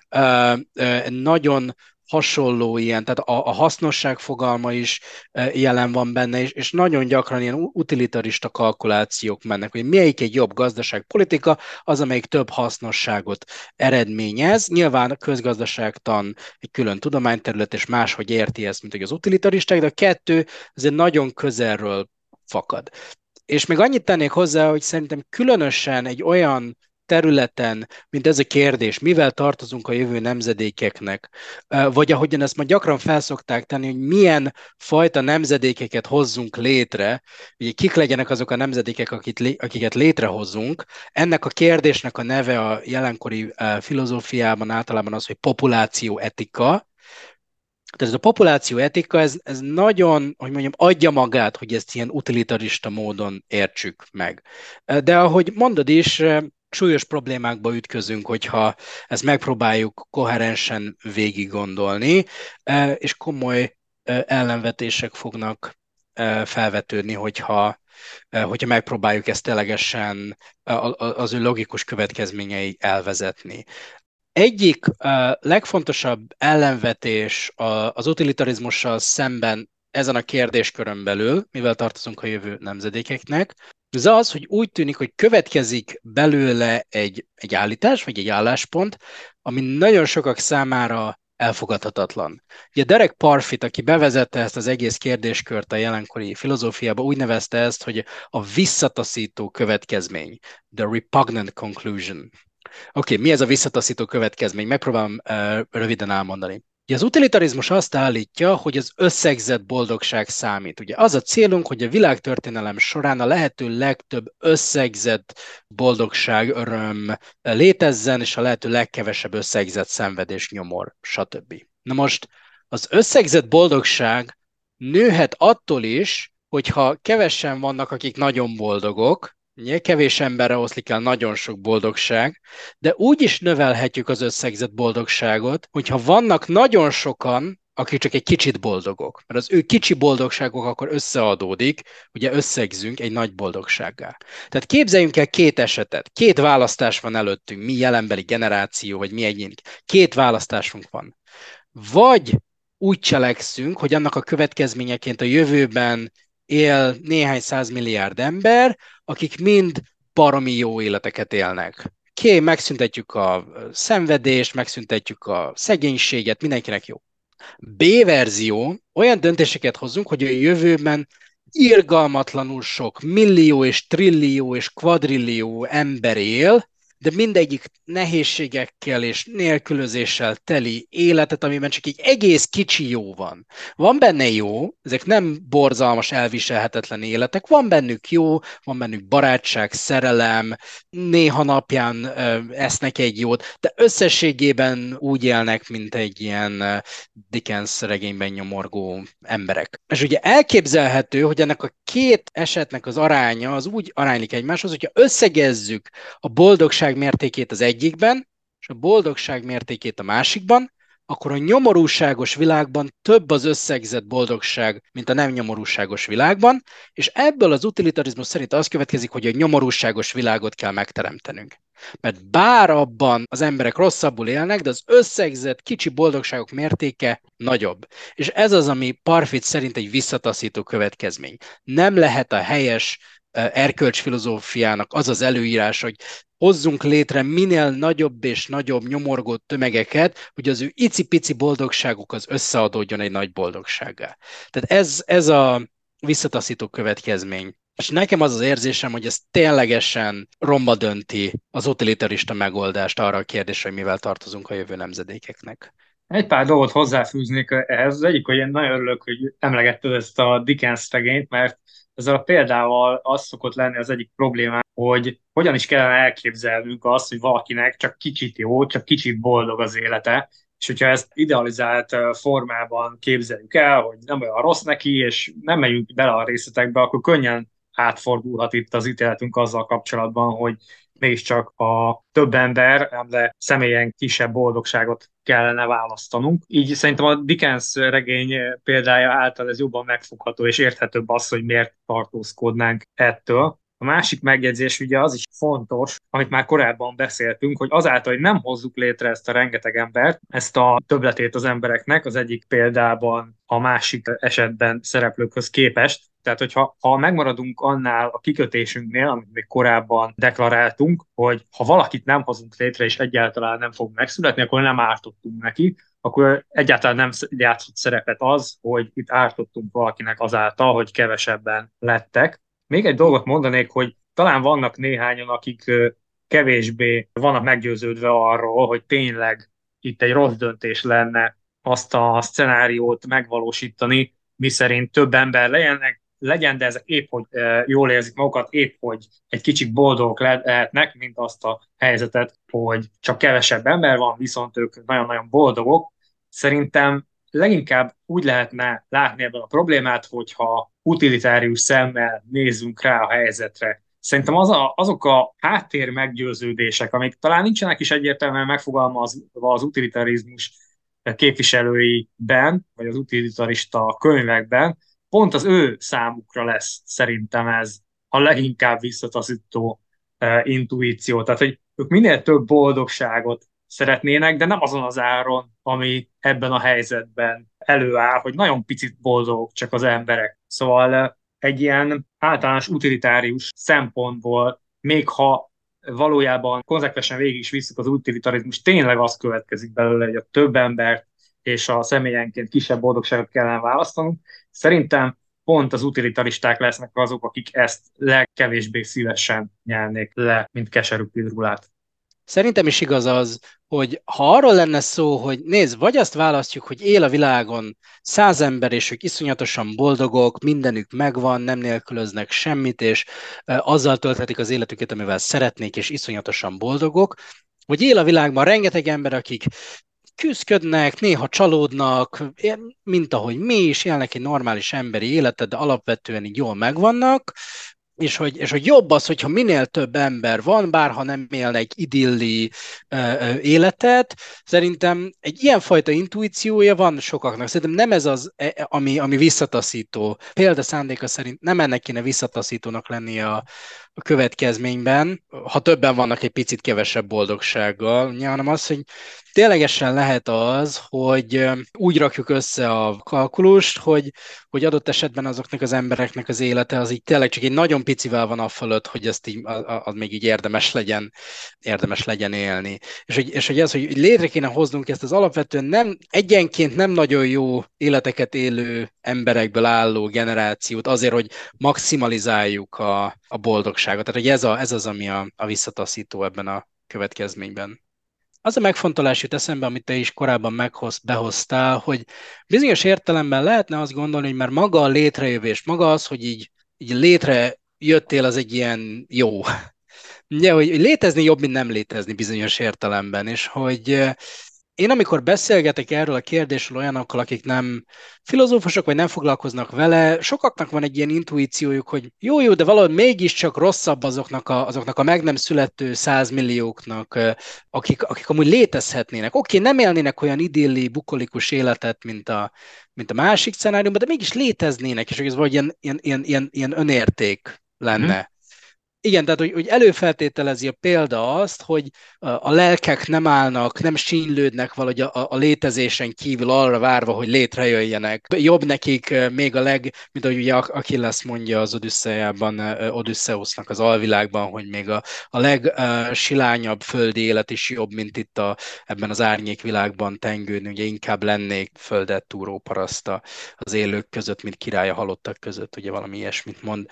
Speaker 2: nagyon hasonló ilyen, tehát a, a hasznosság fogalma is jelen van benne, és, és nagyon gyakran ilyen utilitarista kalkulációk mennek, hogy melyik egy jobb gazdaságpolitika, az, amelyik több hasznosságot eredményez. Nyilván a közgazdaságtan egy külön tudományterület, és máshogy érti ezt, mint hogy az utilitaristák, de a kettő azért nagyon közelről fakad. És még annyit tennék hozzá, hogy szerintem különösen egy olyan területen, mint ez a kérdés, mivel tartozunk a jövő nemzedékeknek, vagy ahogyan ezt ma gyakran felszokták tenni, hogy milyen fajta nemzedékeket hozzunk létre, hogy kik legyenek azok a nemzedékek, akit, akiket létrehozunk. Ennek a kérdésnek a neve a jelenkori filozófiában általában az, hogy populáció etika, tehát ez a populáció etika, ez, ez nagyon, hogy mondjam, adja magát, hogy ezt ilyen utilitarista módon értsük meg. De ahogy mondod is, súlyos problémákba ütközünk, hogyha ezt megpróbáljuk koherensen végig gondolni, e, és komoly e, ellenvetések fognak felvetődni, hogyha, hogyha megpróbáljuk ezt telegesen az ő logikus következményei elvezetni. Egyik legfontosabb ellenvetés az utilitarizmussal szemben ezen a kérdéskörön belül, mivel tartozunk a jövő nemzedékeknek, az az, hogy úgy tűnik, hogy következik belőle egy, egy állítás, vagy egy álláspont, ami nagyon sokak számára elfogadhatatlan. Ugye Derek Parfit, aki bevezette ezt az egész kérdéskört a jelenkori filozófiába, úgy nevezte ezt, hogy a visszataszító következmény, the repugnant conclusion. Oké, okay, mi ez a visszataszító következmény? Megpróbálom uh, röviden elmondani. Ugye az utilitarizmus azt állítja, hogy az összegzett boldogság számít. Ugye az a célunk, hogy a világtörténelem során a lehető legtöbb összegzett boldogság, öröm létezzen, és a lehető legkevesebb összegzett szenvedés, nyomor, stb. Na most az összegzett boldogság nőhet attól is, hogyha kevesen vannak, akik nagyon boldogok, kevés emberre oszlik el nagyon sok boldogság, de úgy is növelhetjük az összegzett boldogságot, hogyha vannak nagyon sokan, akik csak egy kicsit boldogok. Mert az ő kicsi boldogságok akkor összeadódik, ugye összegzünk egy nagy boldogsággá. Tehát képzeljünk el két esetet. Két választás van előttünk, mi jelenbeli generáció, vagy mi egyénik. Két választásunk van. Vagy úgy cselekszünk, hogy annak a következményeként a jövőben él néhány százmilliárd ember, akik mind baromi jó életeket élnek. Ké, megszüntetjük a szenvedést, megszüntetjük a szegénységet, mindenkinek jó. B verzió, olyan döntéseket hozzunk, hogy a jövőben irgalmatlanul sok millió és trillió és kvadrillió ember él, de mindegyik nehézségekkel és nélkülözéssel teli életet, amiben csak egy egész kicsi jó van. Van benne jó, ezek nem borzalmas, elviselhetetlen életek, van bennük jó, van bennük barátság, szerelem, néha napján esznek egy jót, de összességében úgy élnek, mint egy ilyen Dickens regényben nyomorgó emberek. És ugye elképzelhető, hogy ennek a két esetnek az aránya az úgy aránylik egymáshoz, hogyha összegezzük a boldogság boldogság mértékét az egyikben, és a boldogság mértékét a másikban, akkor a nyomorúságos világban több az összegzett boldogság, mint a nem nyomorúságos világban, és ebből az utilitarizmus szerint az következik, hogy a nyomorúságos világot kell megteremtenünk. Mert bár abban az emberek rosszabbul élnek, de az összegzett kicsi boldogságok mértéke nagyobb. És ez az, ami Parfit szerint egy visszataszító következmény. Nem lehet a helyes erkölcsfilozófiának az az előírás, hogy hozzunk létre minél nagyobb és nagyobb nyomorgott tömegeket, hogy az ő icipici boldogságuk az összeadódjon egy nagy boldogsággá. Tehát ez, ez a visszataszító következmény. És nekem az az érzésem, hogy ez ténylegesen romba dönti az utilitarista megoldást arra a kérdésre, hogy mivel tartozunk a jövő nemzedékeknek.
Speaker 1: Egy pár dolgot hozzáfűznék ehhez. Az egyik, hogy én nagyon örülök, hogy emlegetted ezt a Dickens regényt, mert ezzel a példával az szokott lenni az egyik probléma, hogy hogyan is kellene elképzelnünk azt, hogy valakinek csak kicsit jó, csak kicsit boldog az élete, és hogyha ezt idealizált formában képzeljük el, hogy nem olyan rossz neki, és nem megyünk bele a részletekbe, akkor könnyen átfordulhat itt az ítéletünk azzal kapcsolatban, hogy mégiscsak a több ember, de személyen kisebb boldogságot kellene választanunk. Így szerintem a Dickens regény példája által ez jobban megfogható és érthetőbb az, hogy miért tartózkodnánk ettől. A másik megjegyzés ugye az is fontos, amit már korábban beszéltünk, hogy azáltal, hogy nem hozzuk létre ezt a rengeteg embert, ezt a többletét az embereknek, az egyik példában a másik esetben szereplőkhöz képest, tehát, hogyha ha megmaradunk annál a kikötésünknél, amit még korábban deklaráltunk, hogy ha valakit nem hozunk létre, és egyáltalán nem fog megszületni, akkor nem ártottunk neki, akkor egyáltalán nem játszott szerepet az, hogy itt ártottunk valakinek azáltal, hogy kevesebben lettek. Még egy dolgot mondanék, hogy talán vannak néhányan, akik kevésbé vannak meggyőződve arról, hogy tényleg itt egy rossz döntés lenne azt a szcenáriót megvalósítani, miszerint több ember legyenek, legyen, de ezek épp, hogy jól érzik magukat, épp, hogy egy kicsit boldogok lehetnek, mint azt a helyzetet, hogy csak kevesebb ember van, viszont ők nagyon-nagyon boldogok. Szerintem leginkább úgy lehetne látni ebben a problémát, hogyha utilitárius szemmel nézzünk rá a helyzetre. Szerintem az a, azok a háttér meggyőződések, amik talán nincsenek is egyértelműen megfogalmazva az utilitarizmus képviselőiben, vagy az utilitarista könyvekben, pont az ő számukra lesz szerintem ez a leginkább visszataszító uh, intuíció. Tehát, hogy ők minél több boldogságot szeretnének, de nem azon az áron, ami ebben a helyzetben előáll, hogy nagyon picit boldogok csak az emberek. Szóval egy ilyen általános utilitárius szempontból, még ha valójában konzekvensen végig is visszük az utilitarizmus, tényleg az következik belőle, hogy a több embert és a személyenként kisebb boldogságot kellene választanunk. Szerintem pont az utilitaristák lesznek azok, akik ezt legkevésbé szívesen nyelnék le, mint keserű pirulát.
Speaker 2: Szerintem is igaz az, hogy ha arról lenne szó, hogy nézd, vagy azt választjuk, hogy él a világon száz ember, és ők iszonyatosan boldogok, mindenük megvan, nem nélkülöznek semmit, és azzal tölthetik az életüket, amivel szeretnék, és iszonyatosan boldogok, vagy él a világban rengeteg ember, akik küzdködnek, néha csalódnak, mint ahogy mi is, élnek egy normális emberi életet, de alapvetően így jól megvannak, és hogy, és hogy jobb az, hogyha minél több ember van, bárha nem élnek idilli uh, életet, szerintem egy ilyenfajta intuíciója van sokaknak. Szerintem nem ez az, e, e, ami, ami visszataszító. Példa szándéka szerint nem ennek kéne visszataszítónak lenni a, a következményben, ha többen vannak egy picit kevesebb boldogsággal, hanem az, hogy ténylegesen lehet az, hogy úgy rakjuk össze a kalkulust, hogy, hogy adott esetben azoknak az embereknek az élete az így tényleg csak egy nagyon picivel van a fölött, hogy ezt így, az, még így érdemes legyen, érdemes legyen élni. És hogy, és hogy ez, hogy létre kéne hoznunk ezt az alapvetően nem, egyenként nem nagyon jó életeket élő emberekből álló generációt azért, hogy maximalizáljuk a, a boldogságot. Tehát, hogy ez, a, ez az, ami a, a visszataszító ebben a következményben az a megfontolás jut eszembe, amit te is korábban meghoz, behoztál, hogy bizonyos értelemben lehetne azt gondolni, hogy már maga a létrejövés, maga az, hogy így, így létre jöttél, az egy ilyen jó. [LAUGHS] Ugye, hogy létezni jobb, mint nem létezni bizonyos értelemben, és hogy én amikor beszélgetek erről a kérdésről olyanokkal, akik nem filozófusok, vagy nem foglalkoznak vele, sokaknak van egy ilyen intuíciójuk, hogy jó, jó, de valahogy mégiscsak rosszabb azoknak a, azoknak a meg nem születő százmillióknak, akik, akik amúgy létezhetnének. Oké, okay, nem élnének olyan idilli, bukolikus életet, mint a, mint a másik szenáriumban, de mégis léteznének, és ez vagy ilyen, ilyen, ilyen, ilyen önérték lenne. Hmm. Igen, tehát hogy, hogy előfeltételezi a példa azt, hogy a lelkek nem állnak, nem sínylődnek valahogy a, a létezésen kívül arra várva, hogy létrejöjjenek. Jobb nekik még a leg, mint ahogy ugye Achilles mondja az Odüsszejában, Odüsszeusznak az alvilágban, hogy még a, a legsilányabb földi élet is jobb, mint itt a, ebben az árnyékvilágban tengődni, ugye inkább lennék földet túró paraszta az élők között, mint királya halottak között, ugye valami ilyesmit mond.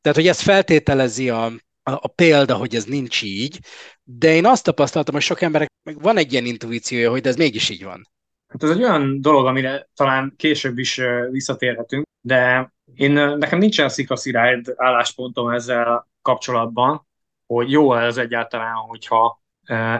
Speaker 2: Tehát, hogy ez feltételezi a, a, a példa, hogy ez nincs így, de én azt tapasztaltam, hogy sok emberek meg van egy ilyen intuíciója, hogy ez mégis így van.
Speaker 1: Hát ez egy olyan dolog, amire talán később is visszatérhetünk, de én nekem nincsen szikaszirájd álláspontom ezzel kapcsolatban, hogy jó ez egyáltalán, hogyha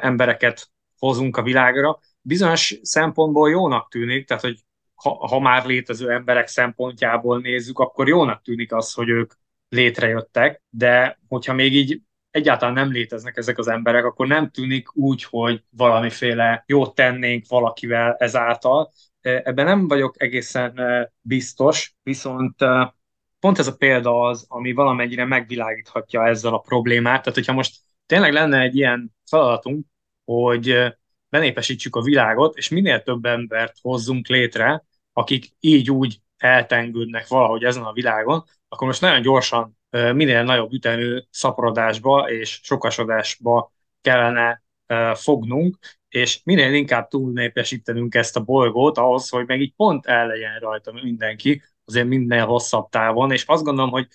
Speaker 1: embereket hozunk a világra. Bizonyos szempontból jónak tűnik, tehát hogy ha, ha már létező emberek szempontjából nézzük, akkor jónak tűnik az, hogy ők létrejöttek, de hogyha még így egyáltalán nem léteznek ezek az emberek, akkor nem tűnik úgy, hogy valamiféle jót tennénk valakivel ezáltal. Ebben nem vagyok egészen biztos, viszont pont ez a példa az, ami valamennyire megvilágíthatja ezzel a problémát. Tehát, hogyha most tényleg lenne egy ilyen feladatunk, hogy benépesítsük a világot, és minél több embert hozzunk létre, akik így úgy eltengődnek valahogy ezen a világon, akkor most nagyon gyorsan minél nagyobb ütemű szaporodásba és sokasodásba kellene fognunk, és minél inkább túlnépesítenünk ezt a bolygót ahhoz, hogy meg így pont el legyen rajta mindenki, azért minden hosszabb távon, és azt gondolom, hogy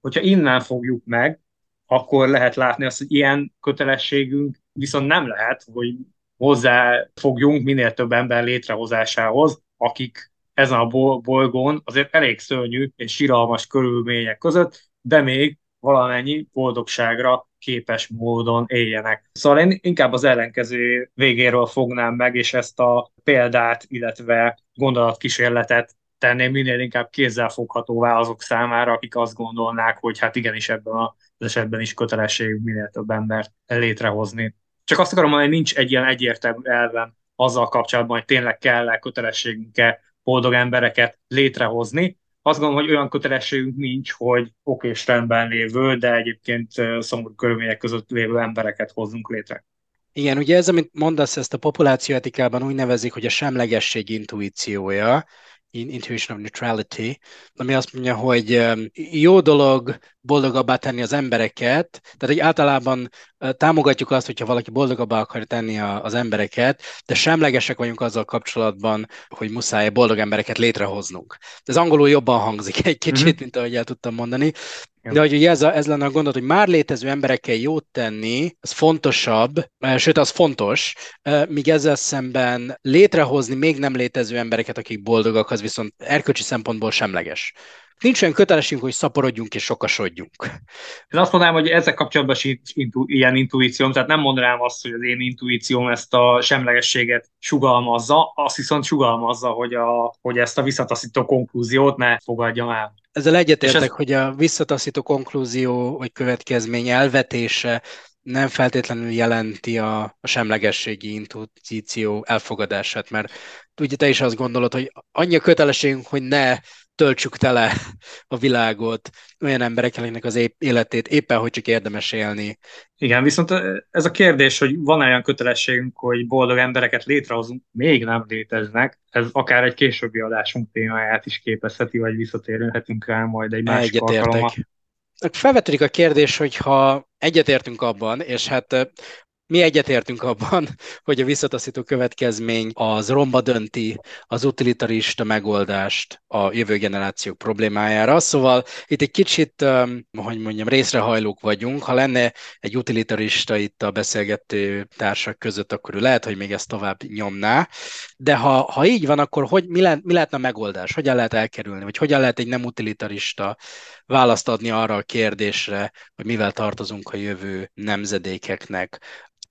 Speaker 1: hogyha innen fogjuk meg, akkor lehet látni azt, hogy ilyen kötelességünk viszont nem lehet, hogy hozzáfogjunk minél több ember létrehozásához, akik ezen a bolygón azért elég szörnyű és síralmas körülmények között, de még valamennyi boldogságra képes módon éljenek. Szóval én inkább az ellenkező végéről fognám meg, és ezt a példát, illetve gondolatkísérletet tenném minél inkább kézzelfoghatóvá azok számára, akik azt gondolnák, hogy hát igenis ebben az esetben is kötelességünk minél több embert létrehozni. Csak azt akarom mondani, hogy nincs egy ilyen egyértelmű elvem azzal kapcsolatban, hogy tényleg kell-e kötelességünk-e boldog embereket létrehozni. Azt gondolom, hogy olyan kötelességünk nincs, hogy oké és rendben lévő, de egyébként szomorú körülmények között lévő embereket hozzunk létre.
Speaker 2: Igen, ugye ez, amit mondasz, ezt a populációetikában úgy nevezik, hogy a semlegesség intuíciója, intuition of neutrality, ami azt mondja, hogy jó dolog boldogabbá tenni az embereket, tehát egy általában támogatjuk azt, hogyha valaki boldogabbá akar tenni az embereket, de semlegesek vagyunk azzal kapcsolatban, hogy muszáj boldog embereket létrehoznunk. Ez angolul jobban hangzik egy kicsit, mm-hmm. mint ahogy el tudtam mondani, de hogy ugye ez, a, ez lenne a gondolat, hogy már létező emberekkel jót tenni, az fontosabb, sőt, az fontos, míg ezzel szemben létrehozni még nem létező embereket, akik boldogak, az viszont erkölcsi szempontból semleges. Nincs olyan kötelességünk, hogy szaporodjunk és sokasodjunk.
Speaker 1: Én azt mondanám, hogy ezzel kapcsolatban sincs intu- ilyen intuícióm, tehát nem mondanám azt, hogy az én intuícióm ezt a semlegességet sugalmazza, azt viszont sugalmazza, hogy, a, hogy ezt a visszataszító konklúziót ne fogadjam el.
Speaker 2: Ezzel egyetértek, ez... hogy a visszataszító konklúzió vagy következmény elvetése nem feltétlenül jelenti a, a semlegességi intuíció elfogadását, mert ugye te is azt gondolod, hogy annyi a kötelességünk, hogy ne töltsük tele a világot olyan emberekkel, akiknek az életét éppen hogy csak érdemes élni.
Speaker 1: Igen, viszont ez a kérdés, hogy van-e olyan kötelességünk, hogy boldog embereket létrehozunk, még nem léteznek. Ez akár egy későbbi adásunk témáját is képezheti, vagy visszatérhetünk rá majd egy másik alkalommal.
Speaker 2: Felvetődik a kérdés, hogy ha egyetértünk abban, és hát mi egyetértünk abban, [LAUGHS] hogy a visszataszító következmény az romba dönti az utilitarista megoldást a jövő generációk problémájára. Szóval itt egy kicsit, hogy mondjam, részrehajlók vagyunk. Ha lenne egy utilitarista itt a beszélgető társak között, akkor ő lehet, hogy még ezt tovább nyomná. De ha, ha így van, akkor hogy, mi, le, mi lehetne a megoldás? Hogyan lehet elkerülni? Vagy hogyan lehet egy nem utilitarista választ adni arra a kérdésre, hogy mivel tartozunk a jövő nemzedékeknek?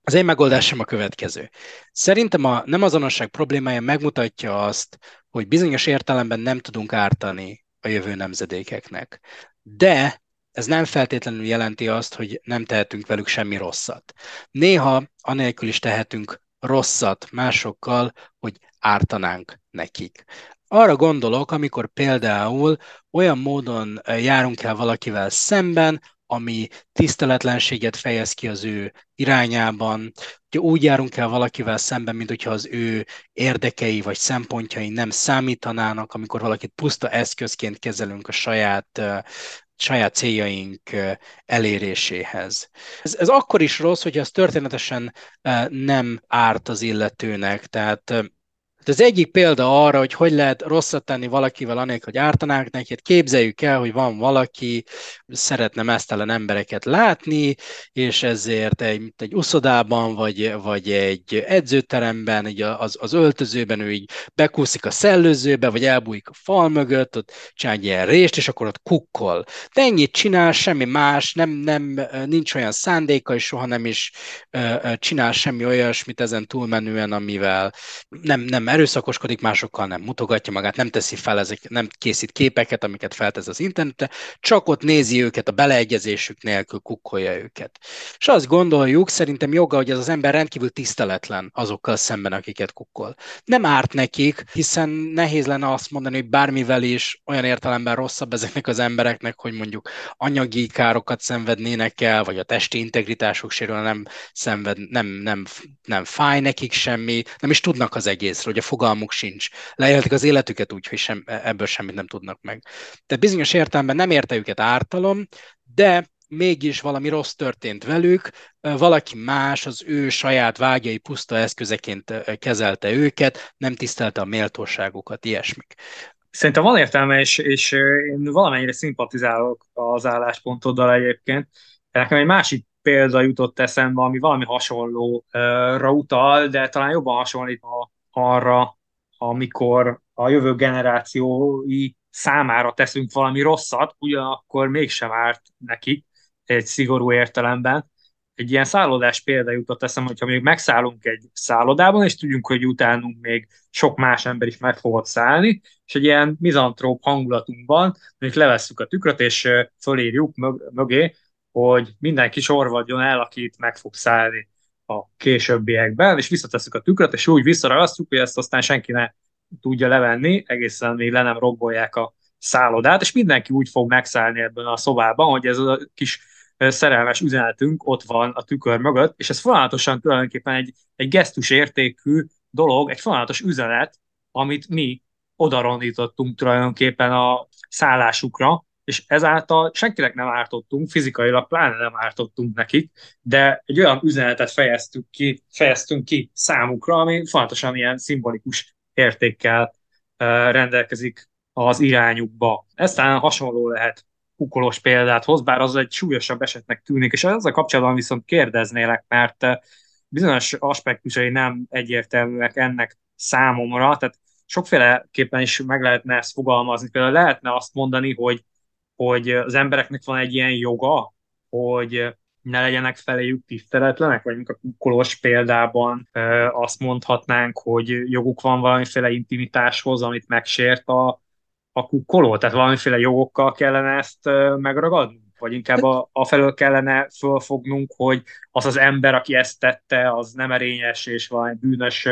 Speaker 2: Az én megoldásom a következő. Szerintem a nem azonosság problémája megmutatja azt, hogy bizonyos értelemben nem tudunk ártani a jövő nemzedékeknek. De ez nem feltétlenül jelenti azt, hogy nem tehetünk velük semmi rosszat. Néha anélkül is tehetünk rosszat másokkal, hogy ártanánk nekik. Arra gondolok, amikor például olyan módon járunk el valakivel szemben, ami tiszteletlenséget fejez ki az ő irányában, hogy úgy járunk el valakivel szemben, mint hogyha az ő érdekei vagy szempontjai nem számítanának, amikor valakit puszta eszközként kezelünk a saját saját céljaink eléréséhez. Ez, ez akkor is rossz, hogy az történetesen nem árt az illetőnek, tehát Hát az egyik példa arra, hogy hogy lehet rosszat tenni valakivel, anélkül, hogy ártanánk neki, hát képzeljük el, hogy van valaki, szeretne mesztelen embereket látni, és ezért egy, egy uszodában, vagy, vagy egy edzőteremben, így az, az öltözőben ő így bekúszik a szellőzőbe, vagy elbújik a fal mögött, ott csinál egy ilyen rést, és akkor ott kukkol. De ennyit csinál, semmi más, nem, nem, nincs olyan szándéka, és soha nem is csinál semmi olyasmit ezen túlmenően, amivel nem, nem erőszakoskodik, másokkal nem mutogatja magát, nem teszi fel, ezek, nem készít képeket, amiket feltesz az internetre, csak ott nézi őket a beleegyezésük nélkül, kukkolja őket. És azt gondoljuk, szerintem joga, hogy ez az ember rendkívül tiszteletlen azokkal szemben, akiket kukkol. Nem árt nekik, hiszen nehéz lenne azt mondani, hogy bármivel is olyan értelemben rosszabb ezeknek az embereknek, hogy mondjuk anyagi károkat szenvednének el, vagy a testi integritásuk sérül, nem szenved, nem, nem, nem fáj nekik semmi, nem is tudnak az egészről, hogy a fogalmuk sincs. Leélhetik az életüket úgy, hogy sem, ebből semmit nem tudnak meg. Tehát bizonyos értelemben nem érte őket ártalom, de mégis valami rossz történt velük, valaki más az ő saját vágyai puszta eszközeként kezelte őket, nem tisztelte a méltóságukat, ilyesmik.
Speaker 1: Szerintem van értelme, és, és én valamennyire szimpatizálok az álláspontoddal egyébként. Nekem egy másik példa jutott eszembe, ami valami hasonlóra utal, de talán jobban hasonlít arra, amikor a jövő generációi számára teszünk valami rosszat, ugyanakkor mégsem árt nekik egy szigorú értelemben. Egy ilyen szállodás példa jutott eszem, hogyha még megszállunk egy szállodában, és tudjunk, hogy utánunk még sok más ember is meg fogott szállni, és egy ilyen mizantróp hangulatunkban, mondjuk levesszük a tükröt, és fölírjuk mögé, hogy mindenki sorvadjon el, akit meg fog szállni a későbbiekben, és visszatesszük a tükröt, és úgy visszaragasztjuk, hogy ezt aztán senki ne tudja levenni, egészen még le nem robbolják a szállodát, és mindenki úgy fog megszállni ebben a szobában, hogy ez a kis szerelmes üzenetünk ott van a tükör mögött, és ez folyamatosan tulajdonképpen egy, egy gesztus értékű dolog, egy folyamatos üzenet, amit mi odarondítottunk tulajdonképpen a szállásukra, és ezáltal senkinek nem ártottunk, fizikailag pláne nem ártottunk nekik, de egy olyan üzenetet fejeztük ki, fejeztünk ki számukra, ami fontosan ilyen szimbolikus értékkel rendelkezik az irányukba. Ez talán hasonló lehet kukolós példát hoz, bár az egy súlyosabb esetnek tűnik, és ezzel kapcsolatban viszont kérdeznélek, mert bizonyos aspektusai nem egyértelműek ennek számomra, tehát sokféleképpen is meg lehetne ezt fogalmazni. Például lehetne azt mondani, hogy hogy az embereknek van egy ilyen joga, hogy ne legyenek feléjük tiszteletlenek, vagy a kukkolós példában azt mondhatnánk, hogy joguk van valamiféle intimitáshoz, amit megsért a, a kukkoló, tehát valamiféle jogokkal kellene ezt megragadnunk, vagy inkább a, a felől kellene fölfognunk, hogy az az ember, aki ezt tette, az nem erényes és valami bűnös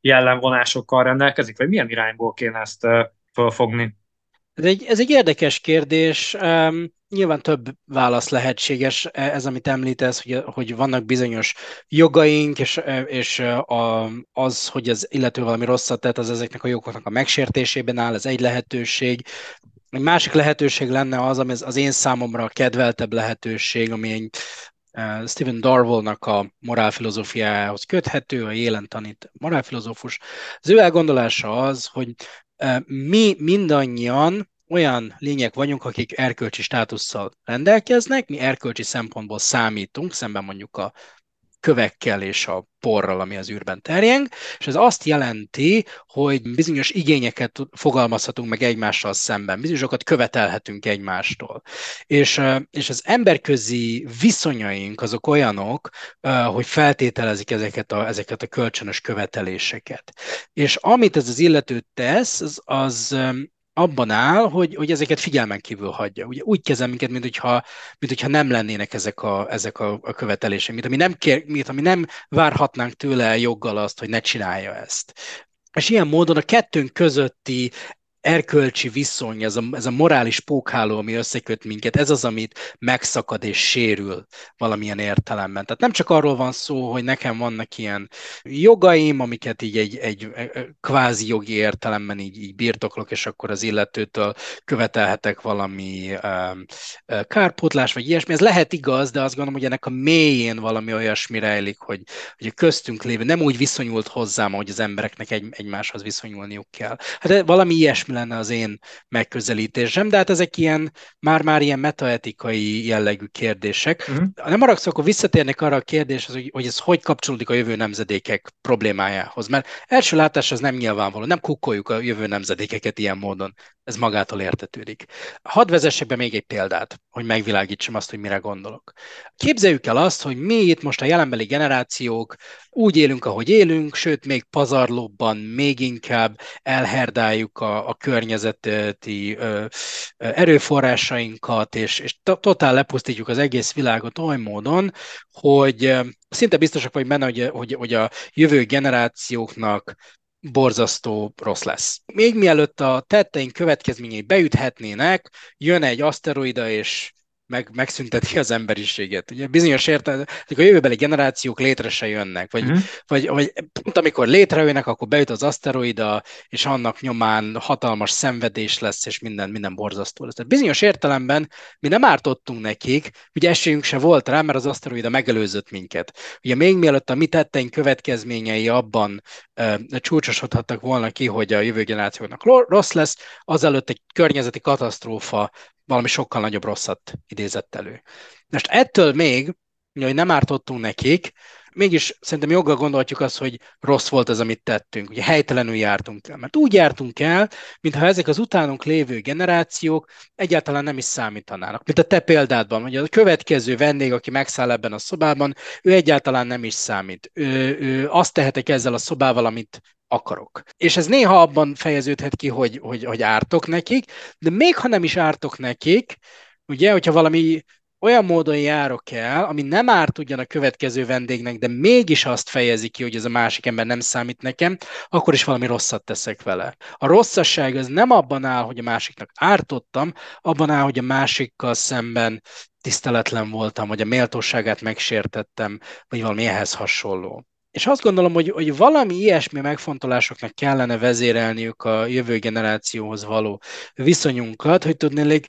Speaker 1: jellemvonásokkal rendelkezik, vagy milyen irányból kéne ezt fölfogni?
Speaker 2: Ez egy, ez egy érdekes kérdés. Um, nyilván több válasz lehetséges. E, ez, amit említesz, hogy, hogy vannak bizonyos jogaink, és, e, és a, az, hogy az illető valami rosszat tett, az ezeknek a jogoknak a megsértésében áll, ez egy lehetőség. Egy másik lehetőség lenne az, ami az én számomra a kedveltebb lehetőség, ami egy Stephen Darwellnak a morálfilozófiájához köthető, a élen tanít morálfilozófus. Az ő elgondolása az, hogy mi mindannyian olyan lények vagyunk, akik erkölcsi státusszal rendelkeznek, mi erkölcsi szempontból számítunk, szemben mondjuk a kövekkel és a porral, ami az űrben terjeng, és ez azt jelenti, hogy bizonyos igényeket fogalmazhatunk meg egymással szemben, bizonyosokat követelhetünk egymástól. És, és az emberközi viszonyaink azok olyanok, hogy feltételezik ezeket a, ezeket a kölcsönös követeléseket. És amit ez az illető tesz, az, az abban áll, hogy, hogy ezeket figyelmen kívül hagyja. Ugye úgy kezel minket, mint hogyha, mint hogyha nem lennének ezek a, ezek a, a követelések, mint ami, nem kér, mint ami nem várhatnánk tőle joggal azt, hogy ne csinálja ezt. És ilyen módon a kettőnk közötti erkölcsi viszony, ez a, ez a morális pókháló, ami összeköt minket, ez az, amit megszakad és sérül valamilyen értelemben. Tehát nem csak arról van szó, hogy nekem vannak ilyen jogaim, amiket így egy, egy kvázi jogi értelemben így, így birtoklok, és akkor az illetőtől követelhetek valami um, kárpótlás, vagy ilyesmi. Ez lehet igaz, de azt gondolom, hogy ennek a mélyén valami olyasmi rejlik, hogy, hogy a köztünk lévő nem úgy viszonyult hozzám, ahogy az embereknek egy, egymáshoz viszonyulniuk kell. Hát valami ilyesmi lenne az én megközelítésem, de hát ezek ilyen, már-már ilyen metaetikai jellegű kérdések. Uh-huh. Nem haragszok, akkor visszatérnek arra a kérdéshez, hogy, hogy ez hogy kapcsolódik a jövő nemzedékek problémájához, mert első látás az nem nyilvánvaló, nem kukkoljuk a jövő nemzedékeket ilyen módon, ez magától értetődik. Hadd vezessek be még egy példát, hogy megvilágítsam azt, hogy mire gondolok. Képzeljük el azt, hogy mi itt most a jelenbeli generációk úgy élünk, ahogy élünk, sőt, még pazarlóbban még inkább elherdáljuk a, a környezeti ö, erőforrásainkat, és, és totál lepusztítjuk az egész világot oly módon, hogy szinte biztosak vagy benne, hogy, hogy, hogy a jövő generációknak borzasztó rossz lesz. Még mielőtt a tetteink következményei beüthetnének, jön egy aszteroida, és meg, megszünteti az emberiséget. Ugye bizonyos értelemben a jövőbeli generációk létre se jönnek, vagy, mm. vagy, vagy pont amikor létrejönnek, akkor beüt az aszteroida, és annak nyomán hatalmas szenvedés lesz, és minden, minden borzasztó lesz. Tehát bizonyos értelemben mi nem ártottunk nekik, ugye esélyünk se volt rá, mert az aszteroida megelőzött minket. Ugye még mielőtt a mi tetteink következményei abban e, csúcsosodhattak volna ki, hogy a jövő generációknak rossz lesz, azelőtt egy környezeti katasztrófa valami sokkal nagyobb rosszat idézett elő. Most ettől még, hogy nem ártottunk nekik, mégis szerintem joggal gondolhatjuk azt, hogy rossz volt az, amit tettünk. Ugye helytelenül jártunk el. Mert úgy jártunk el, mintha ezek az utánunk lévő generációk egyáltalán nem is számítanának. Mint a te példádban, hogy a következő vendég, aki megszáll ebben a szobában, ő egyáltalán nem is számít. Ő, ő azt tehetek ezzel a szobával, amit akarok. És ez néha abban fejeződhet ki, hogy, hogy, hogy ártok nekik, de még ha nem is ártok nekik, ugye, hogyha valami olyan módon járok el, ami nem árt ugyan a következő vendégnek, de mégis azt fejezi ki, hogy ez a másik ember nem számít nekem, akkor is valami rosszat teszek vele. A rosszasság az nem abban áll, hogy a másiknak ártottam, abban áll, hogy a másikkal szemben tiszteletlen voltam, vagy a méltóságát megsértettem, vagy valami ehhez hasonló. És azt gondolom, hogy, hogy valami ilyesmi megfontolásoknak kellene vezérelniük a jövő generációhoz való viszonyunkat, hogy tudnélik,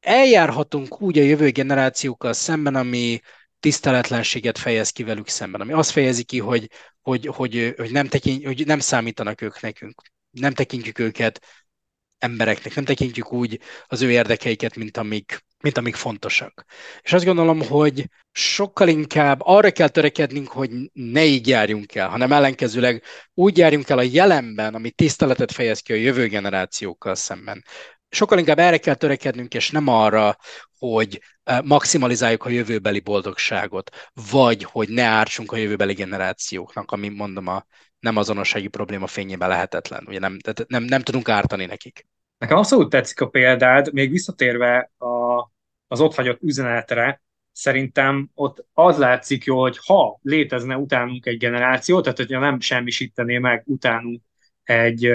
Speaker 2: eljárhatunk úgy a jövő generációkkal szemben, ami tiszteletlenséget fejez ki velük szemben, ami azt fejezi ki, hogy, hogy, hogy, hogy, nem, tekint, hogy nem számítanak ők nekünk, nem tekintjük őket embereknek, nem tekintjük úgy az ő érdekeiket, mint amik, mint amik fontosak. És azt gondolom, hogy sokkal inkább arra kell törekednünk, hogy ne így járjunk el, hanem ellenkezőleg úgy járjunk el a jelenben, ami tiszteletet fejez ki a jövő generációkkal szemben. Sokkal inkább erre kell törekednünk, és nem arra, hogy eh, maximalizáljuk a jövőbeli boldogságot, vagy hogy ne ártsunk a jövőbeli generációknak, ami mondom a nem azonossági probléma fényében lehetetlen. Ugye nem, nem, nem tudunk ártani nekik.
Speaker 1: Nekem abszolút tetszik a példád, még visszatérve a, az ott hagyott üzenetre, szerintem ott az látszik jó, hogy ha létezne utánunk egy generáció, tehát hogyha nem semmisítené meg utánunk egy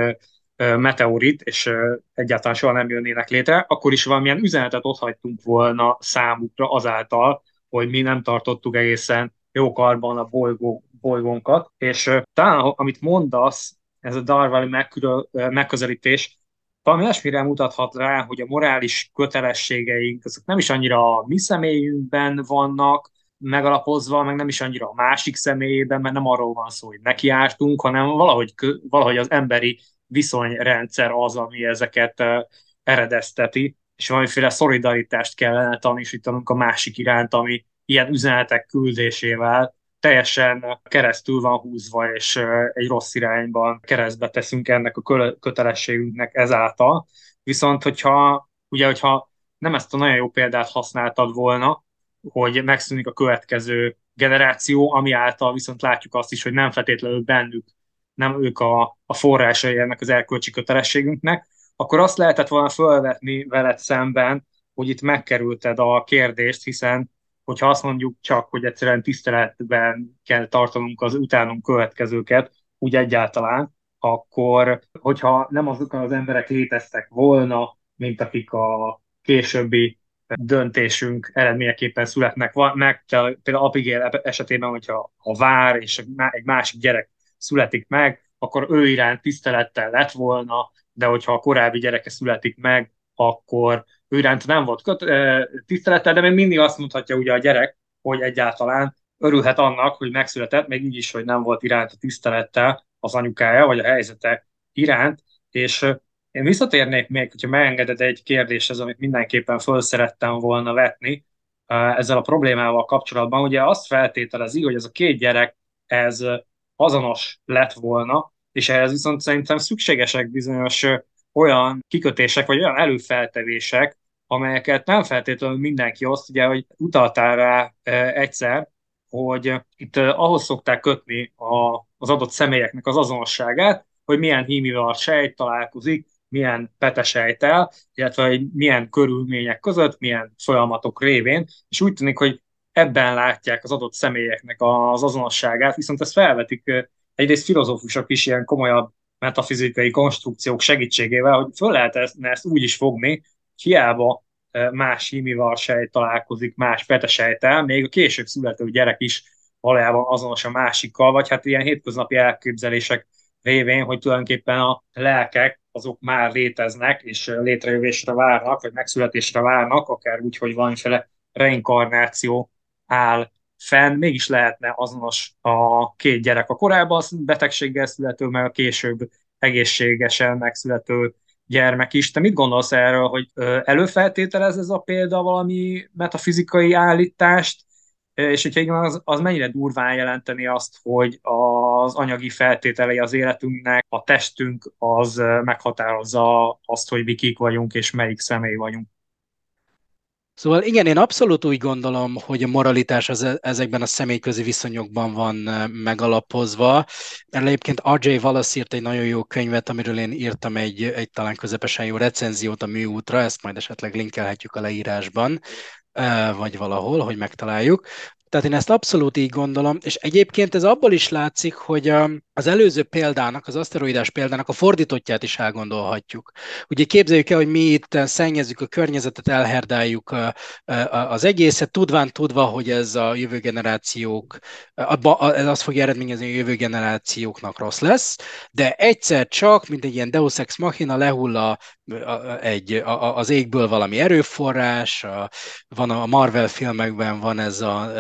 Speaker 1: meteorit, és egyáltalán soha nem jönnének létre, akkor is valamilyen üzenetet ott hagytunk volna számukra azáltal, hogy mi nem tartottuk egészen jó karban a bolygó, bolygónkat, és talán amit mondasz, ez a Darwin megközelítés, valami olyasmire mutathat rá, hogy a morális kötelességeink azok nem is annyira a mi személyünkben vannak megalapozva, meg nem is annyira a másik személyében, mert nem arról van szó, hogy nekiártunk, hanem valahogy, valahogy az emberi viszonyrendszer az, ami ezeket eredezteti, és valamiféle szolidaritást kellene tanúsítanunk a másik iránt, ami ilyen üzenetek küldésével teljesen keresztül van húzva, és egy rossz irányban keresztbe teszünk ennek a kötelességünknek ezáltal. Viszont, hogyha, ugye, hogyha nem ezt a nagyon jó példát használtad volna, hogy megszűnik a következő generáció, ami által viszont látjuk azt is, hogy nem feltétlenül bennük, nem ők a, a forrásai ennek az erkölcsi kötelességünknek, akkor azt lehetett volna felvetni veled szemben, hogy itt megkerülted a kérdést, hiszen hogyha azt mondjuk csak, hogy egyszerűen tiszteletben kell tartanunk az utánunk következőket, úgy egyáltalán, akkor hogyha nem azok az emberek léteztek volna, mint akik a későbbi döntésünk eredményeképpen születnek meg, például Abigail esetében, hogyha a vár és egy másik gyerek születik meg, akkor ő iránt tisztelettel lett volna, de hogyha a korábbi gyereke születik meg, akkor ő iránt nem volt köt, tisztelettel, de még mindig azt mondhatja ugye a gyerek, hogy egyáltalán örülhet annak, hogy megszületett, még így is, hogy nem volt iránt a tisztelettel az anyukája, vagy a helyzete iránt, és én visszatérnék még, hogyha megengeded egy kérdéshez, amit mindenképpen föl szerettem volna vetni ezzel a problémával kapcsolatban. Ugye azt feltételezi, hogy ez a két gyerek, ez azonos lett volna, és ehhez viszont szerintem szükségesek bizonyos olyan kikötések, vagy olyan előfeltevések, amelyeket nem feltétlenül mindenki oszt, ugye, hogy utaltál rá egyszer, hogy itt ahhoz szokták kötni a, az adott személyeknek az azonosságát, hogy milyen hímival sejt találkozik, milyen petesejtel, illetve hogy milyen körülmények között, milyen folyamatok révén, és úgy tűnik, hogy ebben látják az adott személyeknek az azonosságát, viszont ezt felvetik egyrészt filozófusok is ilyen komolyabb metafizikai konstrukciók segítségével, hogy föl lehet ezt, ezt úgy is fogni, hiába más hímival sejt találkozik más petesejtel, még a később születő gyerek is valójában azonos a másikkal, vagy hát ilyen hétköznapi elképzelések révén, hogy tulajdonképpen a lelkek azok már léteznek, és létrejövésre várnak, vagy megszületésre várnak, akár úgy, hogy valamiféle reinkarnáció áll fenn, mégis lehetne azonos a két gyerek a korábban betegséggel születő, meg a később egészségesen megszülető gyermek is. Te mit gondolsz erről, hogy előfeltételez ez a példa valami metafizikai állítást, és hogyha igen, az, az mennyire durván jelenteni azt, hogy az anyagi feltételei az életünknek, a testünk az meghatározza azt, hogy mi kik vagyunk, és melyik személy vagyunk.
Speaker 2: Szóval igen, én abszolút úgy gondolom, hogy a moralitás az e- ezekben a személyközi viszonyokban van megalapozva. Erről egyébként R.J. Wallace írt egy nagyon jó könyvet, amiről én írtam egy, egy talán közepesen jó recenziót a műútra, ezt majd esetleg linkelhetjük a leírásban vagy valahol, hogy megtaláljuk. Tehát én ezt abszolút így gondolom, és egyébként ez abból is látszik, hogy az előző példának, az aszteroidás példának a fordítottját is elgondolhatjuk. Ugye képzeljük el, hogy mi itt szennyezzük a környezetet, elherdáljuk az egészet, tudván tudva, hogy ez a jövő generációk, ez azt fogja eredményezni, hogy a jövő generációknak rossz lesz, de egyszer csak, mint egy ilyen Deus Ex Machina lehull a, egy, a, az égből valami erőforrás, a, van a Marvel filmekben van ez a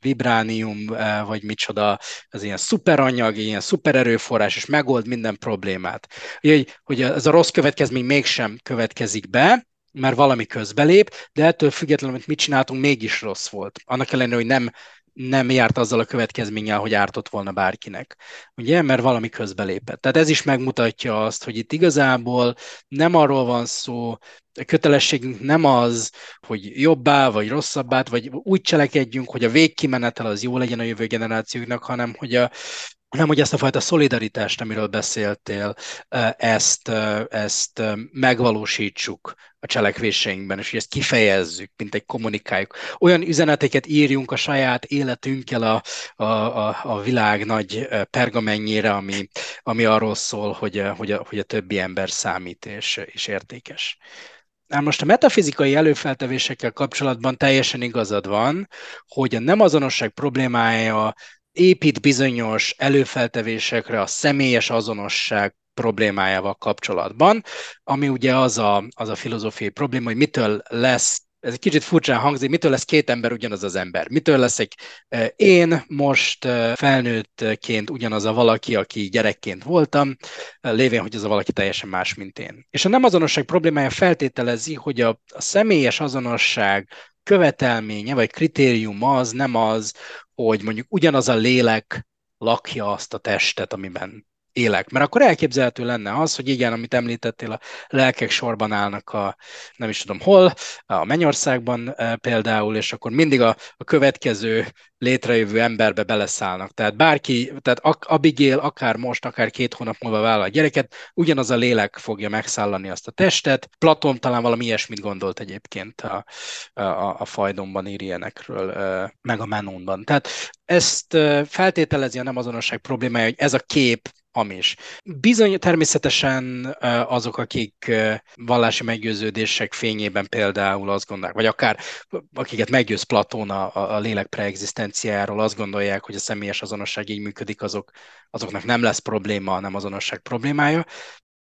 Speaker 2: vibránium, vagy micsoda, az ilyen szuperanyag, ilyen szupererőforrás, és megold minden problémát. Ugye, hogy ez a rossz következmény mégsem következik be, mert valami közbelép, de ettől függetlenül, hogy mit csináltunk, mégis rossz volt. Annak ellenére, hogy nem nem járt azzal a következménnyel, hogy ártott volna bárkinek. Ugye, mert valami közbelépett. Tehát ez is megmutatja azt, hogy itt igazából nem arról van szó, a kötelességünk nem az, hogy jobbá vagy rosszabbá, vagy úgy cselekedjünk, hogy a végkimenetel az jó legyen a jövő generációknak, hanem hogy a, hanem hogy ezt a fajta szolidaritást, amiről beszéltél, ezt, ezt megvalósítsuk a cselekvéseinkben, és hogy ezt kifejezzük, mint egy kommunikáljuk. Olyan üzeneteket írjunk a saját életünkkel a, a, a, a világ nagy pergamennyére, ami, ami arról szól, hogy, hogy, a, hogy a többi ember számít és, és értékes. Na most a metafizikai előfeltevésekkel kapcsolatban teljesen igazad van, hogy a nem azonosság problémája épít bizonyos előfeltevésekre a személyes azonosság problémájával kapcsolatban, ami ugye az a, az a filozófiai probléma, hogy mitől lesz ez egy kicsit furcsán hangzik, mitől lesz két ember ugyanaz az ember? Mitől leszek én most felnőttként ugyanaz a valaki, aki gyerekként voltam, lévén, hogy az a valaki teljesen más, mint én. És a nem azonosság problémája feltételezi, hogy a, a személyes azonosság követelménye vagy kritérium az nem az, hogy mondjuk ugyanaz a lélek lakja azt a testet, amiben élek. Mert akkor elképzelhető lenne az, hogy igen, amit említettél, a lelkek sorban állnak a, nem is tudom hol, a Mennyországban e, például, és akkor mindig a, a következő létrejövő emberbe beleszállnak. Tehát bárki, tehát Abigail akár most, akár két hónap múlva vállal a gyereket, ugyanaz a lélek fogja megszállani azt a testet. Platon talán valami ilyesmit gondolt egyébként a, a, a Fajdomban ír ilyenekről, meg a Menonban. Tehát ezt feltételezi a nem azonosság problémája, hogy ez a kép hamis. Bizony természetesen azok, akik vallási meggyőződések fényében például azt gondolják, vagy akár akiket meggyőz Platón a, a lélek preexisztenciáról, azt gondolják, hogy a személyes azonosság így működik, azok, azoknak nem lesz probléma nem azonosság problémája.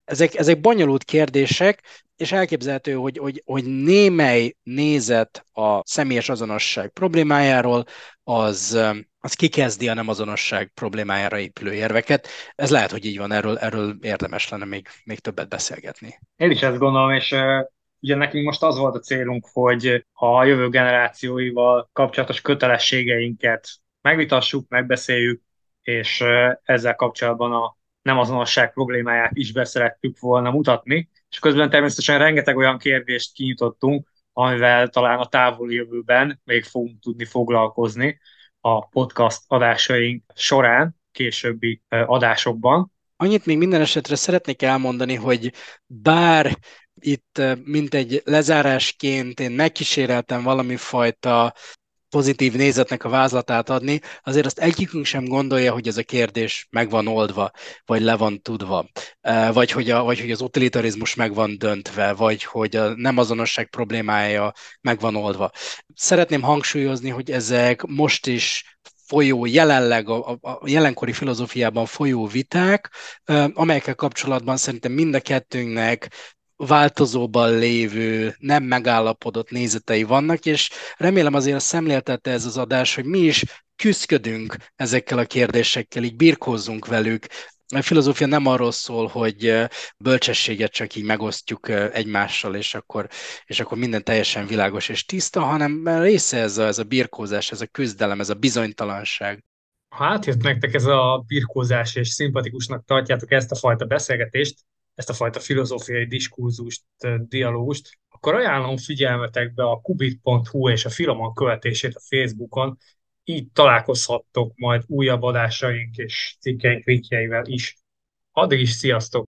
Speaker 2: Ezek, ezek bonyolult kérdések, és elképzelhető, hogy, hogy, hogy némely nézet a személyes azonosság problémájáról, az, az kikezdi a nem azonosság problémájára épülő érveket. Ez lehet, hogy így van, erről, erről érdemes lenne még, még többet beszélgetni.
Speaker 1: Én is ezt gondolom, és uh, ugye nekünk most az volt a célunk, hogy a jövő generációival kapcsolatos kötelességeinket megvitassuk, megbeszéljük, és ezzel kapcsolatban a nem azonosság problémáját is beszerettük volna mutatni, és közben természetesen rengeteg olyan kérdést kinyitottunk, amivel talán a távoli jövőben még fogunk tudni foglalkozni. a podcast adásaink során, későbbi adásokban.
Speaker 2: Annyit még minden esetre szeretnék elmondani, hogy bár itt mint egy lezárásként én megkíséreltem valami fajta pozitív nézetnek a vázlatát adni, azért azt egyikünk sem gondolja, hogy ez a kérdés meg van oldva, vagy le van tudva, vagy hogy, a, vagy hogy az utilitarizmus meg van döntve, vagy hogy a nem azonosság problémája meg van oldva. Szeretném hangsúlyozni, hogy ezek most is folyó, jelenleg a, a, jelenkori filozófiában folyó viták, amelyekkel kapcsolatban szerintem mind a kettőnknek változóban lévő, nem megállapodott nézetei vannak, és remélem azért szemléltette ez az adás, hogy mi is küzdködünk ezekkel a kérdésekkel, így birkózzunk velük. A filozófia nem arról szól, hogy bölcsességet csak így megosztjuk egymással, és akkor, és akkor minden teljesen világos és tiszta, hanem része ez a, ez a birkózás, ez a küzdelem, ez a bizonytalanság.
Speaker 1: Ha átjött nektek ez a birkózás, és szimpatikusnak tartjátok ezt a fajta beszélgetést, ezt a fajta filozófiai diskurzust, dialógust, akkor ajánlom figyelmetekbe a kubit.hu és a Filomon követését a Facebookon, így találkozhattok majd újabb adásaink és cikkeink linkjeivel is. Addig is sziasztok!